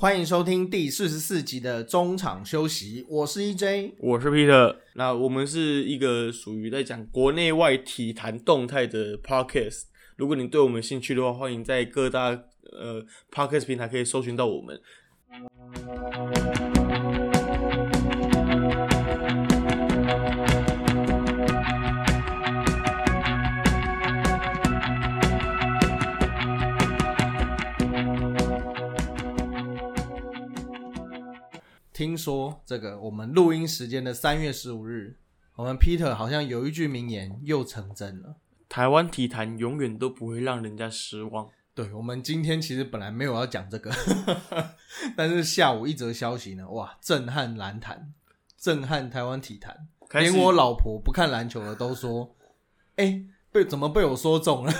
欢迎收听第四十四集的中场休息，我是 EJ，我是 Peter。那我们是一个属于在讲国内外体坛动态的 Podcast。如果你对我们兴趣的话，欢迎在各大呃 Podcast 平台可以搜寻到我们。听说这个我们录音时间的三月十五日，我们 Peter 好像有一句名言又成真了。台湾体坛永远都不会让人家失望。对，我们今天其实本来没有要讲这个，但是下午一则消息呢，哇，震撼篮坛，震撼台湾体坛，连我老婆不看篮球的都说，哎，被怎么被我说中了？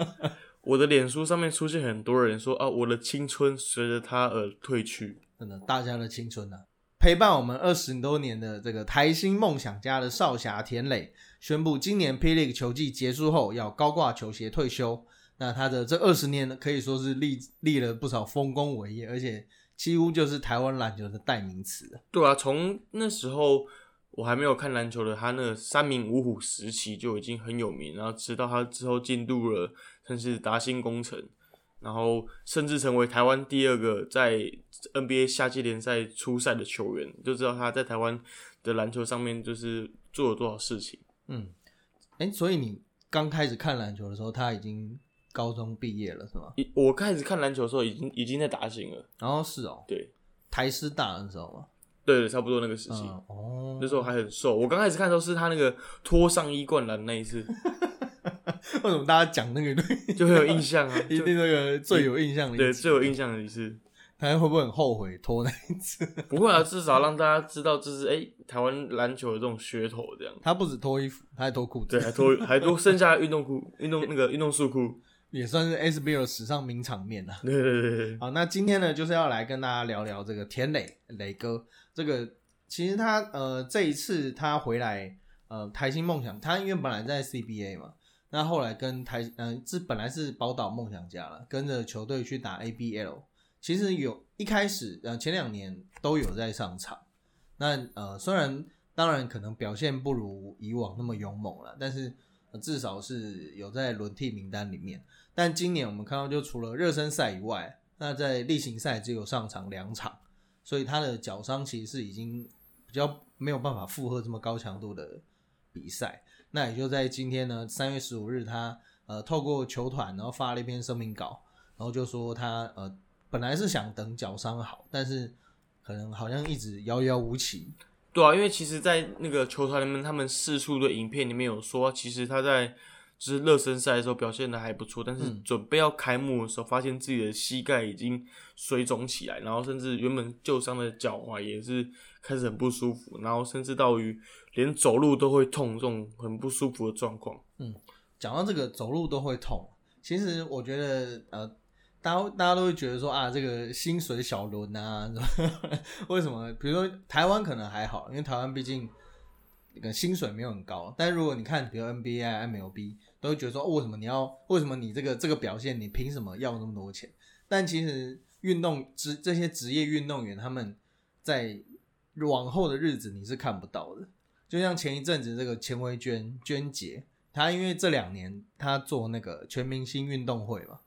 我的脸书上面出现很多人说啊，我的青春随着他而褪去。真的，大家的青春啊，陪伴我们二十多年的这个台新梦想家的少侠田磊宣布，今年霹雳球季结束后要高挂球鞋退休。那他的这二十年呢，可以说是立立了不少丰功伟业，而且几乎就是台湾篮球的代名词。对啊，从那时候我还没有看篮球的，他那三名五虎时期就已经很有名，然后直到他之后进入了甚至达兴工程。然后甚至成为台湾第二个在 NBA 夏季联赛出赛的球员，就知道他在台湾的篮球上面就是做了多少事情。嗯，哎，所以你刚开始看篮球的时候，他已经高中毕业了，是吗？我开始看篮球的时候，已经已经在打醒了。然后是哦，对，台师大的时候吗？对，差不多那个时期。哦，那时候还很瘦。我刚开始看的时候是他那个脱上衣灌篮那一次。为什么大家讲那个 就很有印象啊？一定那个最有印象的，对，最有印象的一次，他会不会很后悔拖那一次？不会啊，至少让大家知道这是哎台湾篮球的这种噱头这样。他不止脱衣服，他还脱裤子，对，还脱还脱剩下运动裤、运动那个运动束裤，也算是 SBL 史上名场面了。对对对对。好，那今天呢，就是要来跟大家聊聊这个田磊磊哥。这个其实他呃这一次他回来呃台新梦想，他因为本来在 CBA 嘛。那后来跟台嗯，这本来是宝岛梦想家了，跟着球队去打 ABL。其实有一开始呃前两年都有在上场。那呃虽然当然可能表现不如以往那么勇猛了，但是至少是有在轮替名单里面。但今年我们看到，就除了热身赛以外，那在例行赛只有上场两场，所以他的脚伤其实是已经比较没有办法负荷这么高强度的比赛。那也就在今天呢，三月十五日，他呃透过球团，然后发了一篇声明稿，然后就说他呃本来是想等脚伤好，但是可能好像一直遥遥无期。对啊，因为其实，在那个球团里面，他们四处的影片里面有说，其实他在就是热身赛的时候表现的还不错，但是准备要开幕的时候，发现自己的膝盖已经水肿起来，然后甚至原本旧伤的脚踝也是开始很不舒服，然后甚至到于。连走路都会痛，这种很不舒服的状况。嗯，讲到这个走路都会痛，其实我觉得呃，大家大家都会觉得说啊，这个薪水小轮啊，为什么？比如说台湾可能还好，因为台湾毕竟那个薪水没有很高。但如果你看，比如 NBA、MLB，都会觉得说，为什么你要？为什么你这个这个表现，你凭什么要那么多钱？但其实运动职这些职业运动员，他们在往后的日子你是看不到的。就像前一阵子这个钱维娟娟姐，她因为这两年她做那个全明星运动会嘛，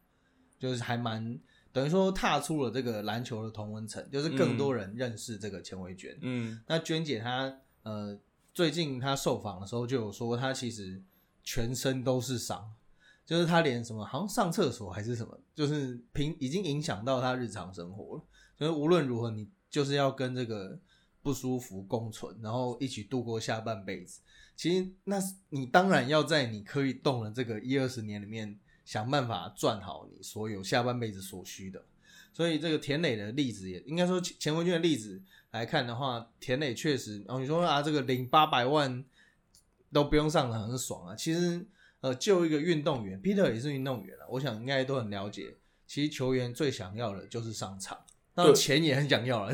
就是还蛮等于说踏出了这个篮球的同温层，就是更多人认识这个钱维娟。嗯，那娟姐她呃最近她受访的时候就有说，她其实全身都是伤，就是他连什么好像上厕所还是什么，就是平已经影响到他日常生活了。就是无论如何，你就是要跟这个。不舒服共存，然后一起度过下半辈子。其实，那你当然要在你可以动的这个一二十年里面，想办法赚好你所有下半辈子所需的。所以，这个田磊的例子也应该说钱文娟的例子来看的话，田磊确实，然后你说啊，这个领八百万都不用上场很爽啊。其实，呃，就一个运动员，Peter 也是运动员了，我想应该都很了解。其实球员最想要的就是上场。那钱也很想要了，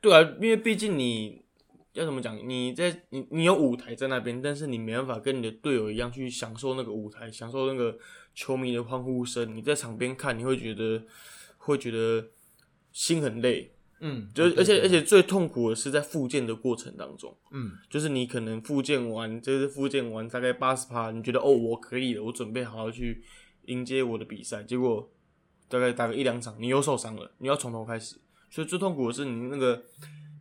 对啊，因为毕竟你要怎么讲，你在你你有舞台在那边，但是你没办法跟你的队友一样去享受那个舞台，享受那个球迷的欢呼声。你在场边看，你会觉得会觉得心很累，嗯，就是而且而且最痛苦的是在复健的过程当中，嗯。就是你可能复健完，就是复健完大概八十趴，你觉得哦我可以了，我准备好好去迎接我的比赛，结果大概打个一两场，你又受伤了，你要从头开始，所以最痛苦的是你那个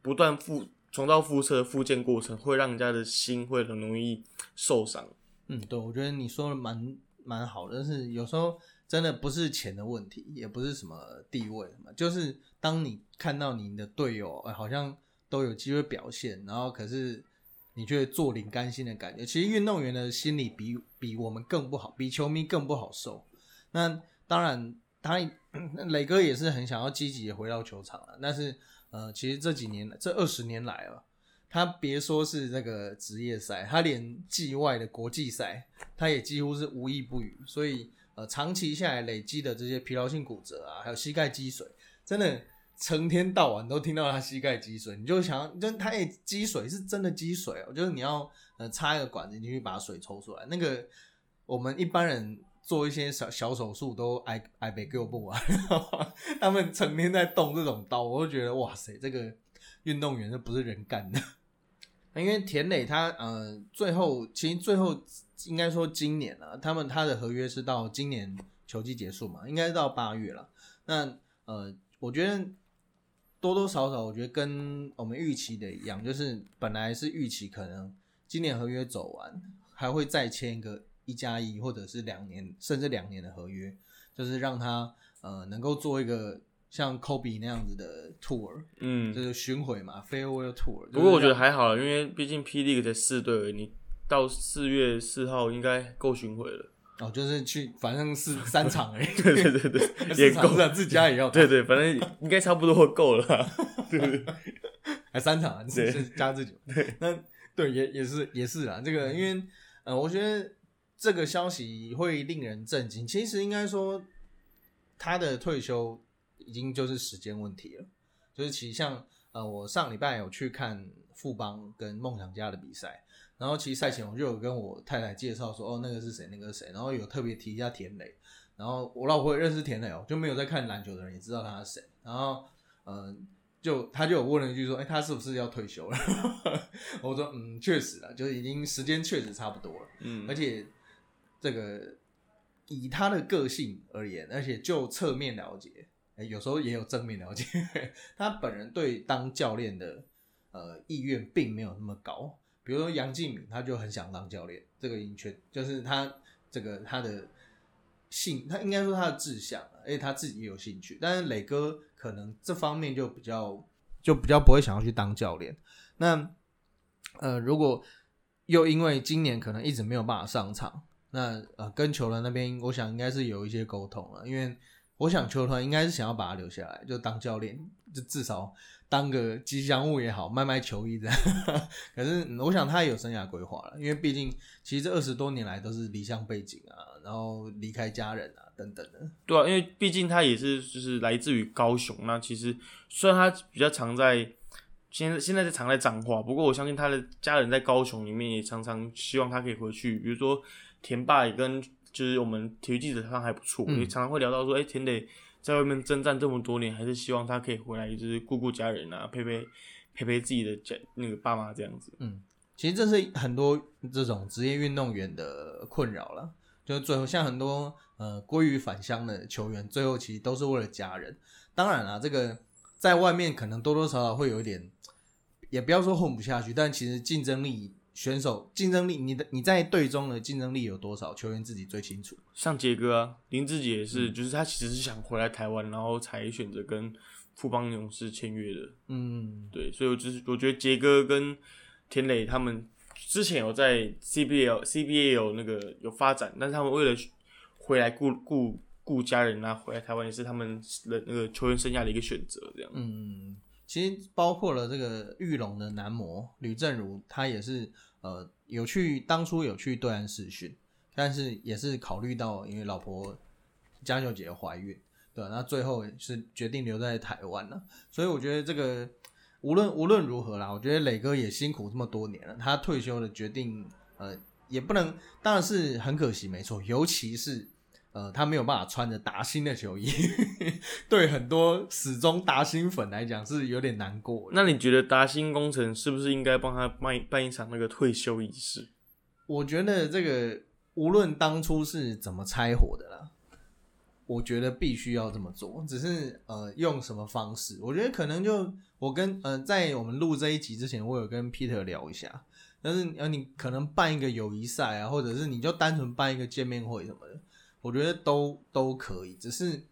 不断复重蹈覆辙的复健过程，会让人家的心会很容易受伤。嗯，对，我觉得你说的蛮蛮好的，但是有时候真的不是钱的问题，也不是什么地位嘛，就是当你看到你的队友、哎、好像都有机会表现，然后可是你却坐领甘心的感觉。其实运动员的心理比比我们更不好，比球迷更不好受。那当然，他磊 哥也是很想要积极的回到球场了，但是呃，其实这几年这二十年来啊，他别说是这个职业赛，他连季外的国际赛，他也几乎是无一不语。所以呃，长期下来累积的这些疲劳性骨折啊，还有膝盖积水，真的成天到晚都听到他膝盖积水，你就想，就他也积水是真的积水哦，就是你要呃插一个管子进去把水抽出来，那个我们一般人。做一些小小手术都挨挨被给我不完，他们成天在动这种刀，我就觉得哇塞，这个运动员这不是人干的。因为田磊他呃最后其实最后应该说今年啊，他们他的合约是到今年球季结束嘛，应该是到八月了。那呃，我觉得多多少少，我觉得跟我们预期的一样，就是本来是预期可能今年合约走完，还会再签一个一加一或者是两年甚至两年的合约，就是让他呃能够做一个像 Kobe 那样子的 tour，嗯，就是巡回嘛，farewell tour。不过我觉得还还好了，因为毕竟霹雳才四队而已，你到四月四号应该够巡回了。哦，就是去反正是三场而已，对对对对，也够四场是。啊自家也要对对，反正应该差不多够了啦。对对对，还三场是加自己。对那对也也是也是啊，这个因为呃，我觉得这个消息会令人震惊。其实应该说，他的退休已经就是时间问题了。就是其实像呃，我上礼拜有去看富邦跟梦想家的比赛，然后其实赛前我就有跟我太太介绍说，哦，那个是谁，那个是谁，然后有特别提一下田磊。然后我老婆也认识田磊哦，就没有在看篮球的人也知道他是谁。然后嗯。就他就有问了一句说：“哎、他是不是要退休了？” 我说：“嗯，确实了，就是已经时间确实差不多了，嗯而，且这个以他的个性而言，而且就侧面了解，哎有时候也有正面了解，他本人对当教练的呃意愿并没有那么高。比如说杨敬敏，他就很想当教练，这个已经确就是他这个他的兴，他应该说他的志向，而且他自己也有兴趣。但是磊哥可能这方面就比较就比较不会想要去当教练。那呃，如果又因为今年可能一直没有办法上场，那呃跟球团那边，我想应该是有一些沟通了，因为我想球团应该是想要把他留下来，就当教练，就至少当个吉祥物也好，卖卖球衣这样。可是、嗯我想他也有生涯规划了，因为毕竟其实这二十多年来都是离乡背景啊，然后离开家人啊等等的。对啊，因为毕竟他也是就是来自于高雄，那其实虽然他比较常在现在现在是常在彰化，不过我相信他的家人在高雄里面也常常希望他可以回去，比如说田爸也跟就是我们体育记者他还不错，嗯也常常会聊到说，哎、田磊在外面征战这么多年，还是希望他可以回来，就是顾顾家人啊，陪陪陪陪自己的家那个爸妈这样子。嗯其实这是很多这种职业运动员的困扰了，就是最后像很多呃归于返乡的球员，最后其实都是为了家人。当然啦，这个在外面可能多多少少会有一点，也不要说混不下去，但其实竞争力选手竞争力，你的你在队中的竞争力有多少，球员自己最清楚。像杰哥啊，林志杰也嗯是，就是他其实是想回来台湾，然后才选择跟富邦勇士签约的。嗯，对，所以我就是我觉得杰哥跟田磊他们之前有在 CBL CBA 有那个有发展，但是他们为了回来顾顾顾家人啊，回来台湾也是他们的那个球员生涯的一个选择，这样。嗯，其实包括了这个玉龙的男模吕正如，他也是呃有去当初有去对岸试训，但是也是考虑到因为老婆江秀姐怀孕，对那最后是决定留在台湾了。所以我觉得这个无论无论如何啦，我觉得磊哥也辛苦这么多年了，他退休了决定呃也不能，当然是很可惜，没错，尤其是。呃，他没有办法穿着达新的球衣，对很多始终达新粉来讲是有点难过。那你觉得达新工程是不是应该帮他办办一场那个退休仪式？我觉得这个无论当初是怎么拆伙的啦，我觉得必须要这么做。只是呃，用什么方式？我觉得可能就我跟呃，在我们录这一集之前，我有跟 Peter 聊一下。但是呃，你可能办一个友谊赛啊，或者是你就单纯办一个见面会什么的，我觉得都都可以。只是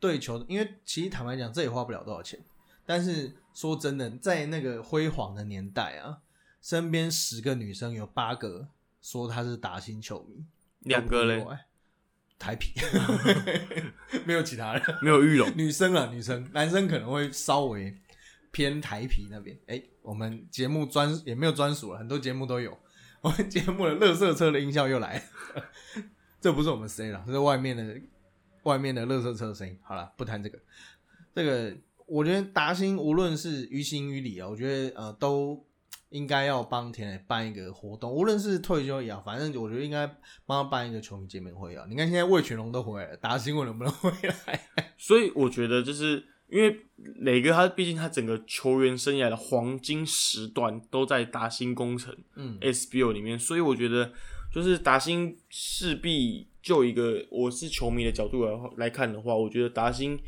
对球，因为其实坦白讲，这也花不了多少钱。但是说真的，在那个辉煌的年代啊，身边十个女生有八个。说她是打新球迷，两个嘞，台皮，没有其他人，没有玉龙，女生啊，女生，男生可能会稍微偏台皮那边。哎，我们节目专也没有专属了，很多节目都有。我们节目的乐色车的音效又来，这不是我们 C 了，是外面的外面的垃圾车的声音。好了，不谈这个，这个我觉得达兴无论是于情于理啊，我觉得呃都。应该要帮田磊办一个活动，无论是退休也好，反正我觉得应该帮他办一个球迷见面会啊。你看现在魏全龙都回来了，打新闻能不能回来？所以我觉得就是因为磊哥他毕竟他整个球员生涯的黄金时段都在达兴工程，嗯，SBO 里面，所以我觉得就是达兴势必就一个我是球迷的角度来来看的话，我觉得达兴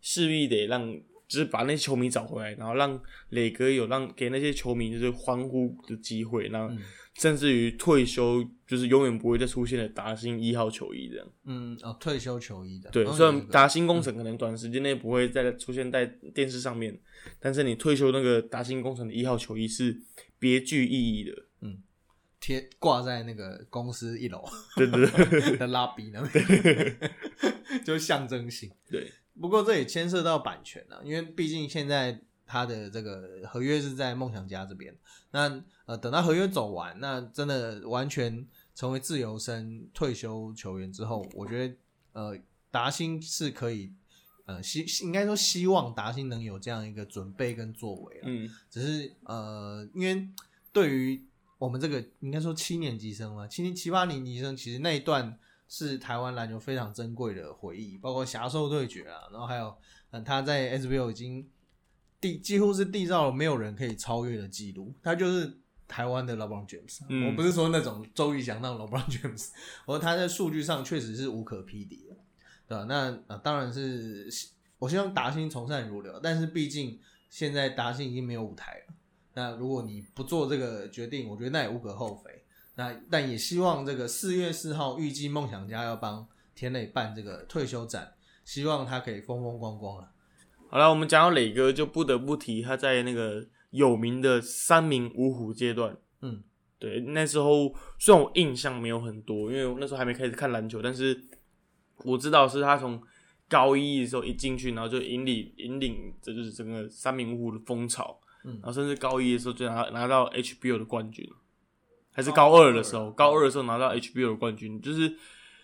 势必得让。就是把那些球迷找回来，然后让磊哥有让给那些球迷就是欢呼的机会，然后甚至于退休就是永远不会再出现的达兴一号球衣这样。嗯，哦，退休球衣的。对，虽然达兴工程可能短时间内不会再出现在电视上面，但是你退休那个达兴工程的一号球衣是别具意义的。嗯，贴挂在那个公司一楼，对对对 的拉比那边，就象征性。对。不过这也牵涉到版权了，因为毕竟现在他的这个合约是在梦想家这边。那呃，等到合约走完，那真的完全成为自由身退休球员之后，我觉得呃，达兴是可以呃希应该说希望达兴能有这样一个准备跟作为嗯，只是呃，因为对于我们这个应该说七年级生嘛，七年七八年级生，其实那一段。是台湾篮球非常珍贵的回忆，包括侠兽对决啊，然后还有，嗯，他在 SBO 已经缔几乎是缔造了没有人可以超越的记录，他就是台湾的 LeBron James，我不是说那种周瑜翔那种 LeBron James，我说他在数据上确实是无可匹敌的，对吧？那啊，当然是我希望达兴从善如流，但是毕竟现在达兴已经没有舞台了，那如果你不做这个决定，我觉得那也无可厚非。那但也希望这个四月四号预计梦想家要帮田磊办这个退休展，希望他可以风风光光了。好了，我们讲到磊哥，就不得不提他在那个有名的三名五虎阶段。嗯，对，那时候虽然我印象没有很多，因为我那时候还没开始看篮球，但是我知道是他从高一的时候一进去，然后就引领引领，这就是整个三名五虎的风潮。嗯，然后甚至高一的时候就拿拿到 HBO 的冠军。还是高二的时候，高二的时候拿到 HBO 的冠军，就是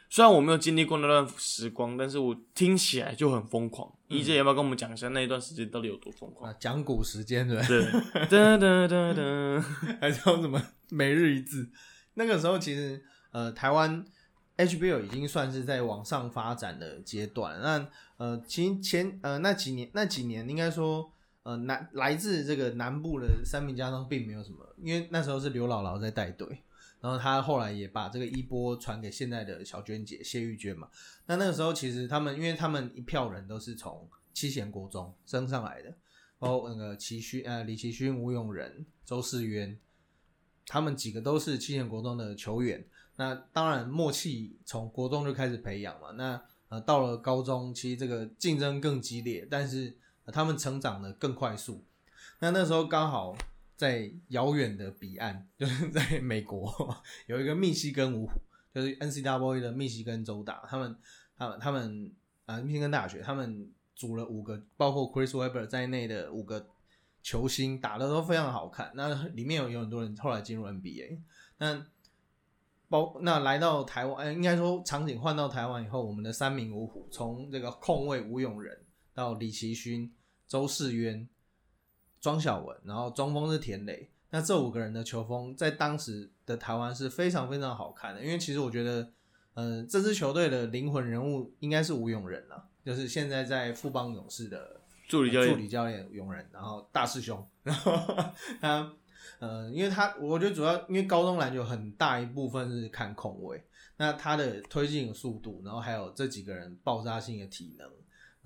虽然我没有经历过那段时光，但是我听起来就很疯狂。一姐要不要跟我们讲一下那一段时间到底有多疯狂？讲古时间对对，噔噔噔噔，还叫什么每日一字？那个时候其实呃，台湾 HBO 已经算是在往上发展的阶段。那呃，前前呃那几年那几年应该说。呃，南来自这个南部的三名家中并没有什么，因为那时候是刘姥姥在带队，然后他后来也把这个衣钵传给现在的小娟姐谢玉娟嘛。那那个时候其实他们，因为他们一票人都是从七贤国中升上来的，包括那个齐勋、呃李奇勋、吴永仁、周世渊，他们几个都是七贤国中的球员。那当然默契从国中就开始培养嘛。那呃到了高中，其实这个竞争更激烈，但是。他们成长的更快速，那那时候刚好在遥远的彼岸，就是在美国有一个密西根五虎，就是 NCAA 的密西根州大，他们、他们、他们啊，密西根大学，他们组了五个，包括 Chris Webber 在内的五个球星，打的都非常好看。那里面有有很多人后来进入 NBA，那包那来到台湾，应该说场景换到台湾以后，我们的三名五虎，从这个控卫吴永仁。到李奇勋、周世渊、庄晓文，然后中锋是田磊。那这五个人的球风在当时的台湾是非常非常好看的，因为其实我觉得，呃，这支球队的灵魂人物应该是吴永仁了，就是现在在富邦勇士的助理教练，助理教练永仁，然后大师兄，然后 他呃，因为他我觉得主要因为高中篮球很大一部分是看控卫，那他的推进速度，然后还有这几个人爆炸性的体能，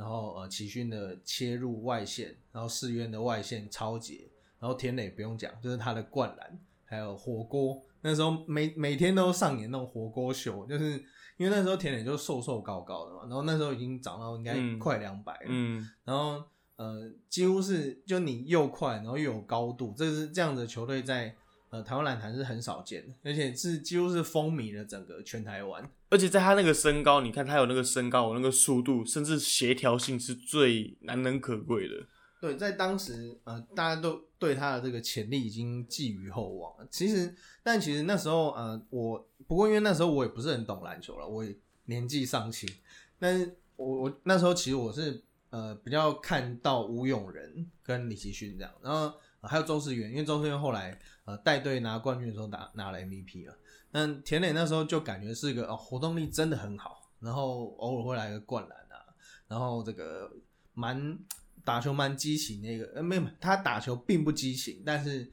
然后呃奇勋的切入外线，然后世渊的外线超节，然后田磊不用讲，就是他的灌篮，还有火锅。那时候每每天都上演那种火锅秀，就是因为那时候田磊就瘦瘦高高的嘛，然后那时候已经长到应该快两百了，嗯，然后呃几乎是就你又快，然后又有高度，这是这样的球队在呃台湾篮坛是很少见的，而且是几乎是风靡了整个全台湾。而且在他那个身高，你看他有那个身高，有那个速度，甚至协调性是最难能可贵的。对，在当时，呃，大家都对他的这个潜力已经寄予厚望。其实，但其实那时候，呃，我不过因为那时候我也不是很懂篮球了，我也年纪尚轻。但是我我那时候其实我是呃比较看到吴永仁跟李奇勋这样，然后还有周世元，因为周世元后来呃带队拿冠军的时候拿拿了 MVP 了。那田磊那时候就感觉是一个哦活动力真的很好，然后偶尔会来个灌篮啊，然后这个蛮。打球蛮激情，那个呃没有，他打球并不激情，但是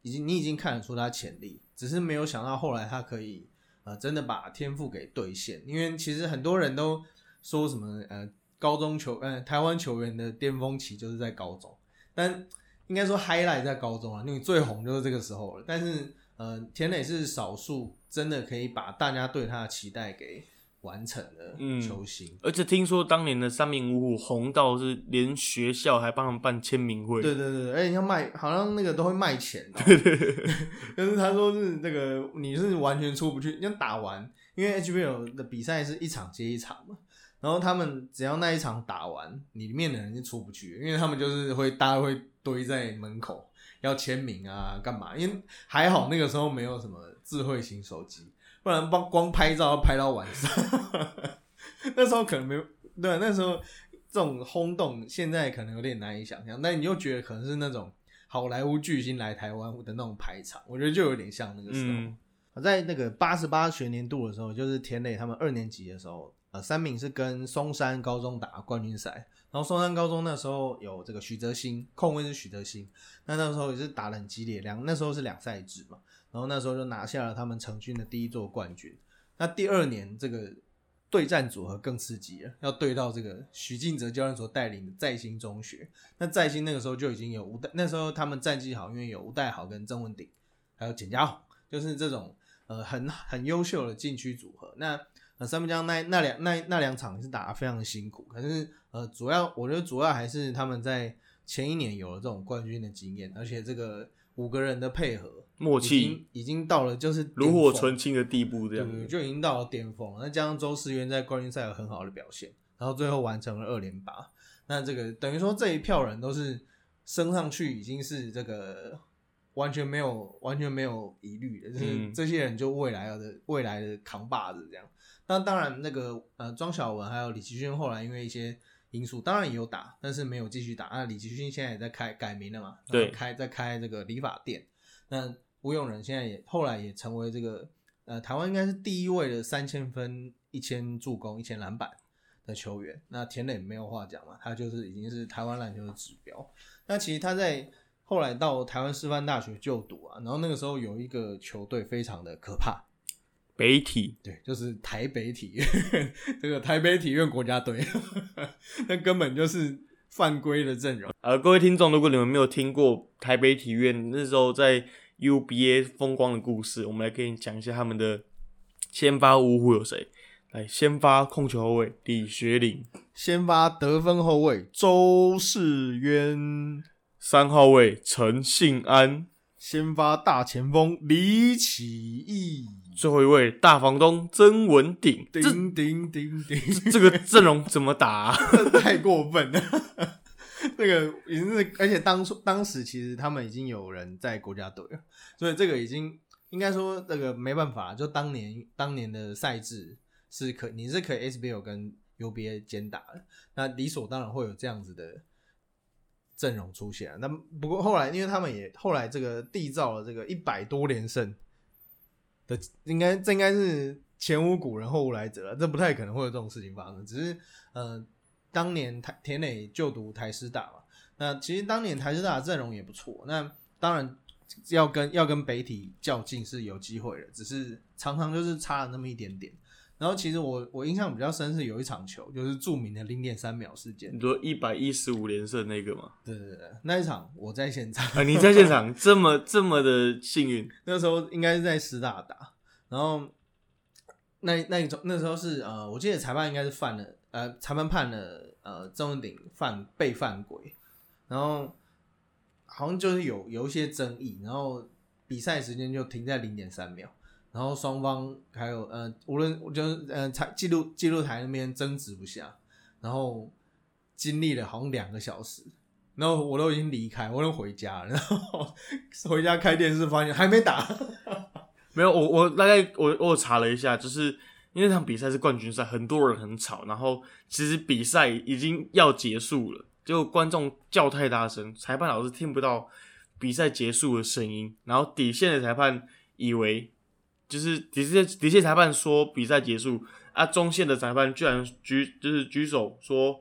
已经你已经看得出他潜力，只是没有想到后来他可以呃真的把天赋给兑现。因为其实很多人都说什么呃高中球呃台湾球员的巅峰期就是在高中，但应该说 highlight 在高中啊，因为最红就是这个时候了。但是呃田磊是少数真的可以把大家对他的期待给。完成的球星，而且听说当年的三名五虎红到是连学校还帮他们办签名会。对对对，而且要卖，好像那个都会卖钱。对对对，但是他说是这个你是完全出不去，要打完，因为 HBL 的比赛是一场接一场嘛，然后他们只要那一场打完，里面的人就出不去，因为他们就是会大家会堆在门口要签名啊，干嘛？因为还好那个时候没有什么智慧型手机。不然光光拍照要拍到晚上，那时候可能没有对，那时候这种轰动，现在可能有点难以想象。但你又觉得可能是那种好莱坞巨星来台湾的那种排场，我觉得就有点像那个时候。在那个八十八学年度的时候，就是田磊他们二年级的时候，呃，三名是跟松山高中打冠军赛，然后松山高中那时候有这个许泽新控卫是许泽新，那那时候也是打的很激烈，两那时候是两赛制嘛。然后那时候就拿下了他们成军的第一座冠军。那第二年这个对战组合更刺激了，要对到这个许敬哲教练所带领的在兴中学。那在兴那个时候就已经有吴代，那时候他们战绩好，因为有吴代豪跟曾文鼎，还有简家宏，就是这种呃很很优秀的禁区组合。那呃三木江那那两那那两场是打得非常的辛苦，可是呃主要我觉得主要还是他们在前一年有了这种冠军的经验，而且这个五个人的配合。默契已经到了就是炉火纯青的地步，这样就已经到了巅峰了。那加上周思源在冠军赛有很好的表现，然后最后完成了二连霸。那这个等于说这一票人都是升上去，已经是这个完全没有完全没有疑虑的，就是这些人就未来的未来的扛把子这样。那当然，那个呃庄晓文还有李奇勋后来因为一些因素，当然也有打，但是没有继续打。那李奇勋现在也在开改名了嘛？对，开在开这个理发店。那吴永仁现在也后来也成为这个呃台湾应该是第一位的三千分、一千助攻、一千篮板的球员。那田磊没有话讲嘛，他就是已经是台湾篮球的指标。那其实他在后来到台湾师范大学就读啊，然后那个时候有一个球队非常的可怕，北体，对，就是台北体院，这个台北体院国家队，那根本就是犯规的阵容。呃，各位听众，如果你们没有听过台北体院，那时候在。UBA 风光的故事，我们来给你讲一下他们的先发五虎有谁？来，先发控球后卫李学林，先发得分后卫周世渊，三号位陈信安，先发大前锋李启义，最后一位大房东曾文鼎。叮叮叮叮，这个阵容怎么打？太过分了。这个已经是，而且当初当时其实他们已经有人在国家队了，所以这个已经应该说这个没办法，就当年当年的赛制是可你是可以 SBL 跟 UBA 兼打的，那理所当然会有这样子的阵容出现。那不过后来因为他们也后来这个缔造了这个一百多连胜的，应该这应该是前无古人后无来者了，这不太可能会有这种事情发生。只是呃，当年台田磊就读台师大嘛，那其实当年台师大的阵容也不错。那当然要跟要跟北体较劲是有机会的，只是常常就是差了那么一点点。然后其实我我印象比较深是有一场球，就是著名的零点三秒事件你。说一百一十五连胜那个吗？对对对，那一场我在现场，啊，你在现场这么这么的幸运，那时候应该是在师大打，然后那那一种那时候是呃，我记得裁判应该是犯了呃，裁判判了呃郑文鼎犯被犯规，然后好像就是有有一些争议，然后比赛时间就停在零点三秒，然后双方还有呃无论就是呃台记录记录台那边争执不下，然后经历了好像两个小时。然后我都已经离开，我都回家了。然后回家开电视，发现还没打。没有，我我大概我我查了一下，就是因为那场比赛是冠军赛，很多人很吵，然后其实比赛已经要结束了，就观众叫太大声，裁判老师听不到比赛结束的声音，然后底线的裁判以为就是底线底线裁判说比赛结束啊，中线的裁判居然举就是举手说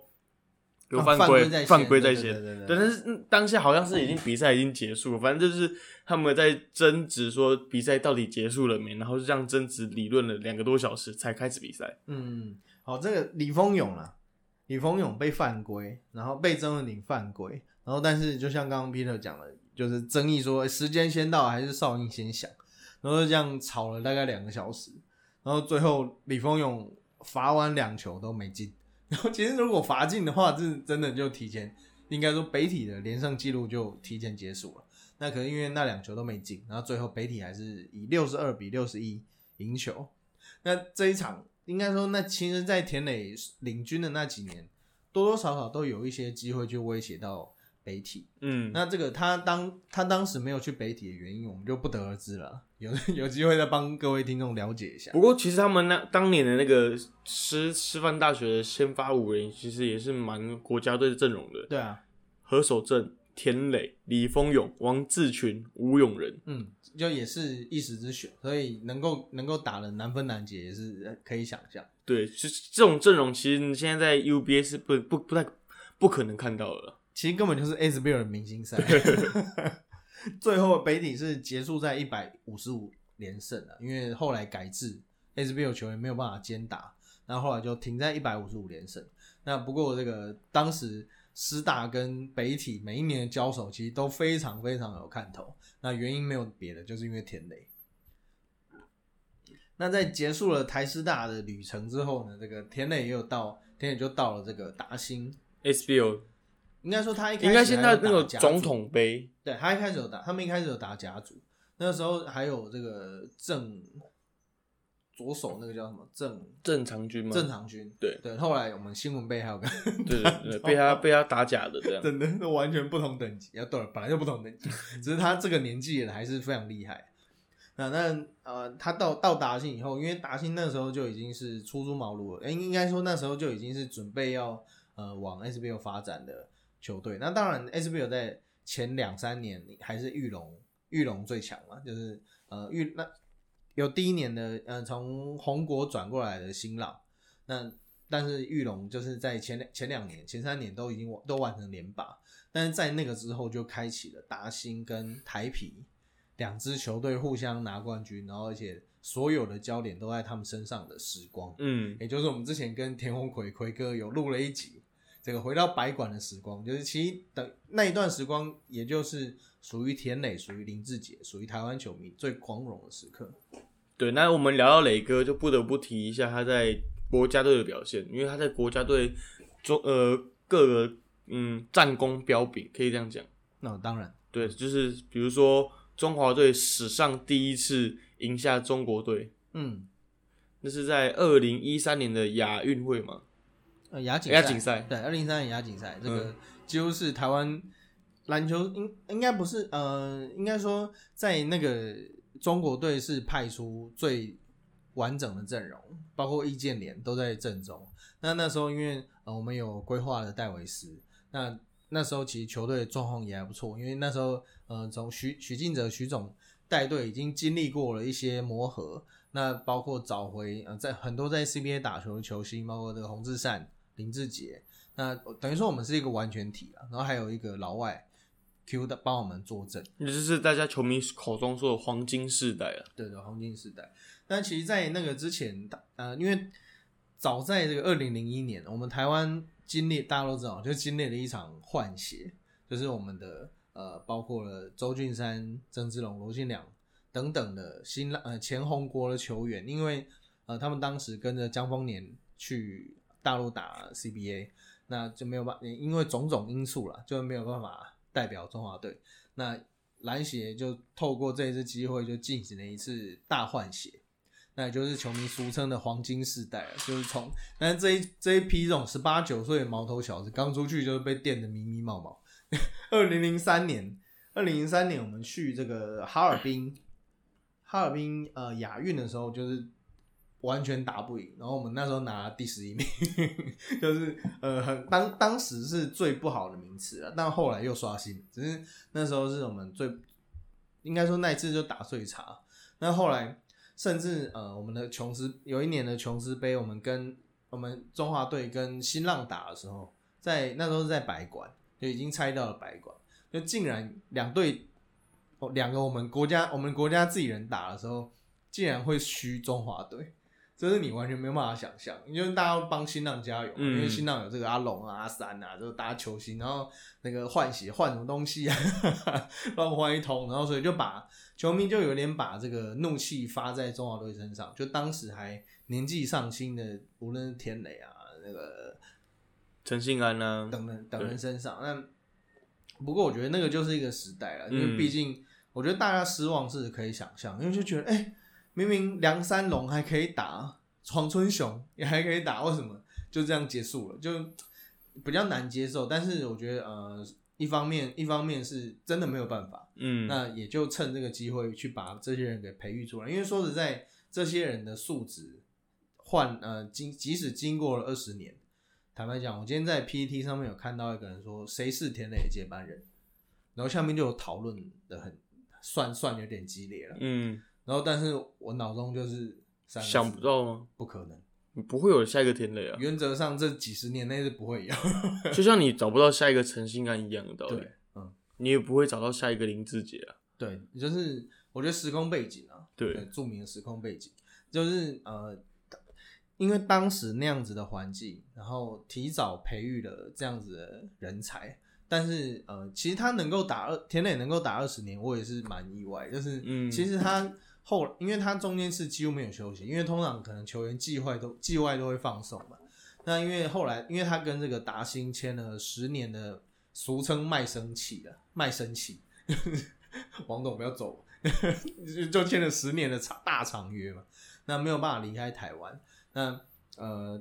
有啊犯规犯规在先但是嗯当下好像是已经比赛已经结束了，反正就是他们在争执说比赛到底结束了没，然后就这样争执理论了两个多小时才开始比赛。嗯，好，这个李峰勇啊，李峰勇被犯规，然后被曾文鼎犯规，然后但是就像刚刚 Peter 讲的，就是争议说时间先到还是哨音先响，然后就这样吵了大概两个小时，然后最后李峰勇罚完两球都没进，然后其实如果罚进的话，这真的就提前应该说北体的连胜记录就提前结束了。那可能因为那两球都没进，然后最后北体还是以六十二比六十一赢球。那这一场应该说，那其实，在田磊领军的那几年，多多少少都有一些机会去威胁到北体。嗯，那这个他当他当时没有去北体的原因，我们就不得而知了。有 有机会再帮各位听众了解一下。不过其实他们那当年的那个师师范大学的先发五人，其实也是蛮国家队的阵容的，对啊，何守正、田磊、李峰勇、王志群、吴永仁。嗯，就也是一时之选，所以能够能够打的难分难解，也是呃可以想象。对，就是这种阵容，其实你现在在 UBA 是不不不太不可能看到的了。其实根本就是 SBL 的明星赛。最后北体是结束在一百五十五连胜了，因为后来改制 SBL 球员没有办法兼打，然后后来就停在一百五十五连胜。那不过这个当时师大跟北体每一年的交手，其实都非常非常有看头。那原因没有别的，就是因为田磊。那在结束了台师大的旅程之后呢，这个田磊也有到，田磊就到了这个达兴。SBL 应该说他一开始应该现在那个甲总统杯，对他一开始有打，他们一开始有打甲组，那时候还有这个郑左手那个叫什么郑郑长军吗？郑长军，对对，后来我们新闻杯还有个对对对，被他被他打假的这样。真的是完全不同等级，要，对了，本来就不同等级，只是他这个年纪了还是非常厉害。那那呃，他到到达兴以后，因为达兴那时候就已经是初出茅庐了，应应该说那时候就已经是准备要呃往 SBL 发展的球队。那当然，SBL 在前两三年还是玉龙，玉龙最强嘛，就是呃玉那有第一年的呃从红国转过来的新浪，那但是玉龙就是在前两前两年、前三年都已经都完成连霸，但是在那个之后就开启了达兴跟台啤两支球队互相拿冠军，然后而且所有的焦点都在他们身上的时光，嗯，也就是我们之前跟田鸿奎奎哥有录了一集，这个回到白馆的时光，就是其实等那一段时光，也就是属于田磊、属于林志杰、属于台湾球迷最光荣的时刻。对。那我们聊到磊哥，就不得不提一下他在国家队的表现，因为他在国家队中呃各个嗯战功彪炳，可以这样讲。那当然，对，就是比如说中华队史上第一次赢下中国队，嗯，那是在二零一三年的亚运会嘛？呃，亚锦亚锦赛对，二零一三年亚锦赛，这个嗯几乎是台湾篮球应应该不是呃，应该说在那个中国队是派出最完整的阵容，包括易建联都在阵中。那那时候因为呃我们有规划了戴维斯，那那时候其实球队的状况也还不错，因为那时候呃从许许晋哲许总带队已经经历过了一些磨合，那包括找回呃在很多在 CBA 打球的球星，包括这个洪志善、林志杰，那等于说我们是一个完全体啊，然后还有一个老外 Q 的帮我们作证，也就是大家球迷口中说的黄金世代了。对的，黄金世代。但其实，在那个之前，呃，因为早在这个二零零一年，我们台湾经历大家都知道，就经历了一场换血，就是我们的呃，包括了周俊山、曾志龙、罗新良等等的新浪呃前红国的球员，因为呃他们当时跟着江丰年去大陆打 CBA，那就没有办，因为种种因素啦，就没有办法代表中华队。那篮协就透过这一次机会，就进行了一次大换血。那也就是球迷俗称的黄金世代了，就是从，但是这一这一批这种十八九岁的毛头小子刚出去就是被电的迷迷冒冒。二零零三年，二零零三年我们去这个哈尔滨，哈尔滨呃亚运的时候就是完全打不赢，然后我们那时候拿第十一名，就是呃很当当时是最不好的名次了，但后来又刷新，只是那时候是我们最应该说那一次就打最差，那后来。甚至呃，我们的琼斯有一年的琼斯杯，我们跟我们中华队跟新浪打的时候，在那时候是在白馆，就已经猜到了白馆，就竟然两队哦两个我们国家我们国家自己人打的时候，竟然会虚中华队。这是你完全没有办法想象，因为大家帮新浪加油，因为新浪有这个阿龙啊、阿三啊，就是大家球星，然后那个换血换什么东西啊，乱换一通，然后所以就把球迷就有点把这个怒气发在中华队身上，就当时还年纪尚轻的，无论是田磊啊、那个陈信安啊等人等人身上。那不过我觉得那个就是一个时代了，因为毕竟我觉得大家失望是可以想象，因为就觉得哎。明明梁山龙还可以打，黄春雄也还可以打，为什么就这样结束了？就比较难接受。但是我觉得，呃，一方面，一方面是真的没有办法，嗯，那也就趁这个机会去把这些人给培育出来。因为说实在，这些人的素质换呃，经即使经过了二十年，坦白讲，我今天在 PPT 上面有看到一个人说谁是田磊的接班人，然后下面就有讨论的很算算有点激烈了，嗯。然后，但是我脑中就是想不到吗？不可能，你不会有下一个田磊啊。原则上，这几十年内是不会有，就像你找不到下一个陈信安一样的道理。对，嗯，你也不会找到下一个林志杰啊。对，就是我觉得时空背景啊，对，著名的时空背景，就是呃，因为当时那样子的环境，然后提早培育了这样子的人才。但是呃，其实他能够打二田磊能够打二十年，我也是蛮意外。就是，嗯，其实他。后，因为他中间是几乎没有休息，因为通常可能球员季外都季外都会放松嘛。那因为后来，因为他跟这个达兴签了十年的俗称卖身契的卖身契，王董不要走，就签了十年的长大长约嘛。那没有办法离开台湾，那呃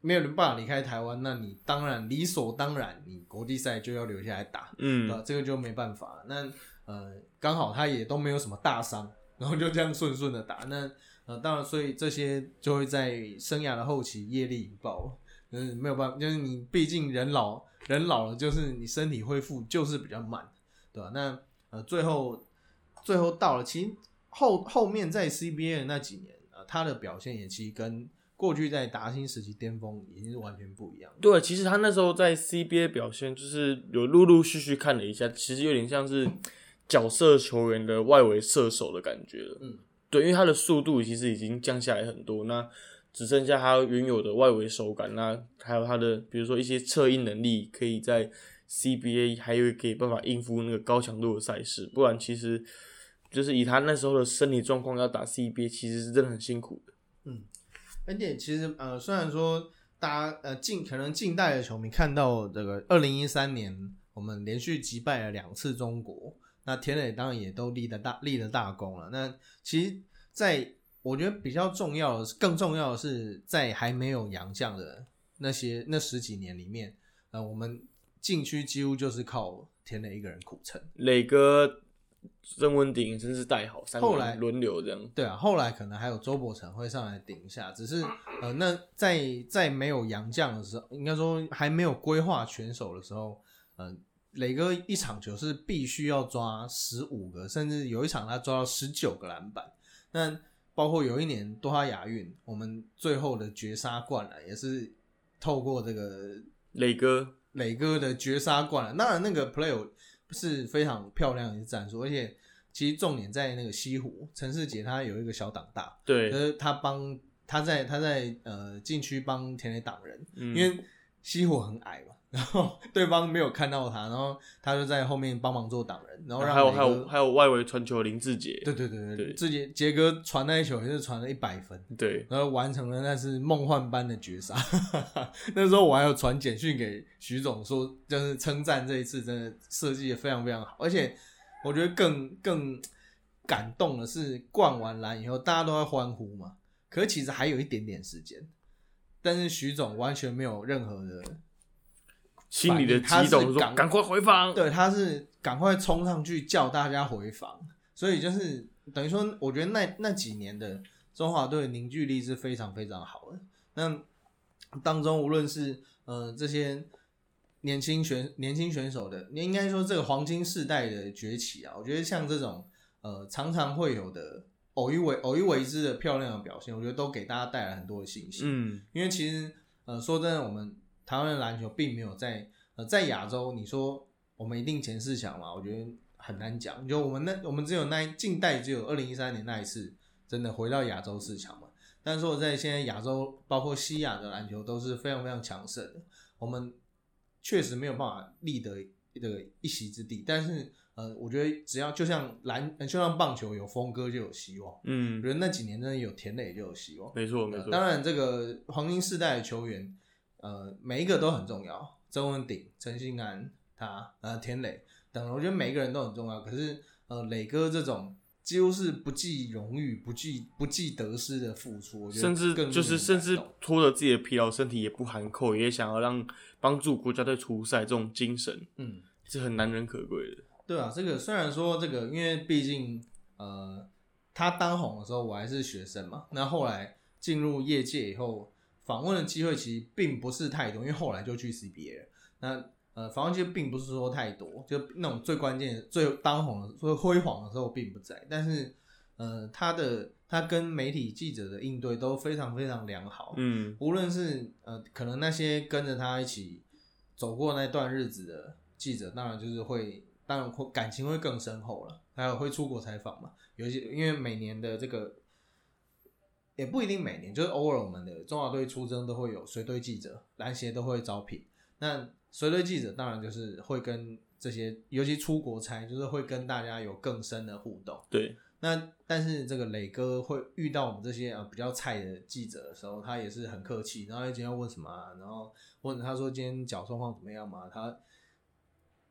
没有办法离开台湾，那你当然理所当然，你国际赛就要留下来打，嗯，这个就没办法。那呃刚好他也都没有什么大伤。然后就这样顺顺的打，那呃当然，所以这些就会在生涯的后期业力引爆，嗯，没有办法，就是你毕竟人老人老了，就是你身体恢复就是比较慢，对吧？那呃最后最后到了，其实后后面在 CBA 那几年，呃他的表现也其实跟过去在达兴时期巅峰已经是完全不一样。对，其实他那时候在 CBA 表现就是有陆陆续续看了一下，其实有点像是。角色球员的外围射手的感觉了，嗯，对，因为他的速度其实已经降下来很多，那只剩下他原有的外围手感，那还有他的比如说一些策应能力，可以在 CBA 还有可以办法应付那个高强度的赛事，不然其实就是以他那时候的身体状况要打 CBA，其实是真的很辛苦的，嗯，而且其实呃，虽然说大家呃近可能近代的球迷看到这个二零一三年我们连续击败了两次中国。那田磊当然也都立了大立了大功了。那其实，在我觉得比较重要的是，更重要的是，在还没有洋将的那些那十几年里面，呃，我们禁区几乎就是靠田磊一个人苦撑。磊哥、郑文鼎真是带好，三后来轮流这样。对啊，后来可能还有周伯成会上来顶一下。只是呃，那在在没有洋将的时候，应该说还没有规划选手的时候，嗯。磊哥一场球是必须要抓十五个，甚至有一场他抓到十九个篮板。那包括有一年多哈亚运，我们最后的绝杀灌篮也是透过这个磊哥，磊哥的绝杀灌篮。当然，那个 play 是非常漂亮的一战术，而且其实重点在那个西湖陈世杰，他有一个小挡大，对，就是他帮他在他在呃禁区帮田磊挡人，嗯因为西湖很矮嘛，然后对方没有看到他，然后他就在后面帮忙做挡人，然后让还有还有还有外围传球林志杰，对对对对对自己杰哥传那一球也是传了一百分，对，然后完成了那是梦幻般的绝杀。那时候我还有传简讯给徐总说，就是称赞这一次真的设计的非常非常好，而且我觉得更更感动的是灌完篮以后大家都在欢呼嘛，可是其实还有一点点时间，但是徐总完全没有任何的心里的激动说赶赶快回防，对，他是赶快冲上去叫大家回防，所以就是等于说，我觉得那那几年的中华队凝聚力是非常非常好的。那当中无论是呃这些年轻选年轻选手的，你应该说这个黄金世代的崛起啊，我觉得像这种呃常常会有的偶一为偶一为之的漂亮的表现，我觉得都给大家带来很多的信心。嗯，因为其实呃说真的，我们台湾的篮球并没有在呃在亚洲，你说我们一定前四强嘛？我觉得很难讲。就我们那我们只有那一近代只有二零一三年那一次真的回到亚洲四强嘛。但是我在现在亚洲，包括西亚的篮球都是非常非常强盛的，我们确实没有办法立得这个一席之地。但是呃，我觉得只要就像篮，呃就像棒球有峰哥就有希望。我嗯，觉得那几年真的有田磊就有希望。没错没错，当然，这个黄金世代的球员，呃，每一个都很重要。曾文鼎、陈信安、他、呃田磊等人，我觉得每一个人都很重要。可是，呃，磊哥这种几乎是不计荣誉、不计不计得失的付出，我觉得甚至更就是甚至拖着自己的疲劳身体也不含扣，也想要让帮助国家队出赛，这种精神嗯，是很难能可贵的。对啊，这个虽然说这个，因为毕竟呃，他当红的时候我还是学生嘛，那后来进入业界以后，访问的机会其实并不是太多，因为后来就去 CBA 了。那呃，访问机会并不是说太多，就那种最关键的、最当红的、最辉煌的时候并不在，但是呃，他的他跟媒体记者的应对都非常非常良好，嗯，无论是呃，可能那些跟着他一起走过那段日子的记者，当然就是会，当然会感情会更深厚了。还有会出国采访嘛，有一些因为每年的这个也不一定每年，就是偶尔我们的中华队出征都会有随队记者，篮协都会招聘。那随队记者当然就是会跟这些，尤其出国差，就是会跟大家有更深的互动。对，那但是这个磊哥会遇到我们这些啊比较菜的记者的时候，他也是很客气，然后今天要问什么、啊，然后问他说今天脚状况怎么样嘛？他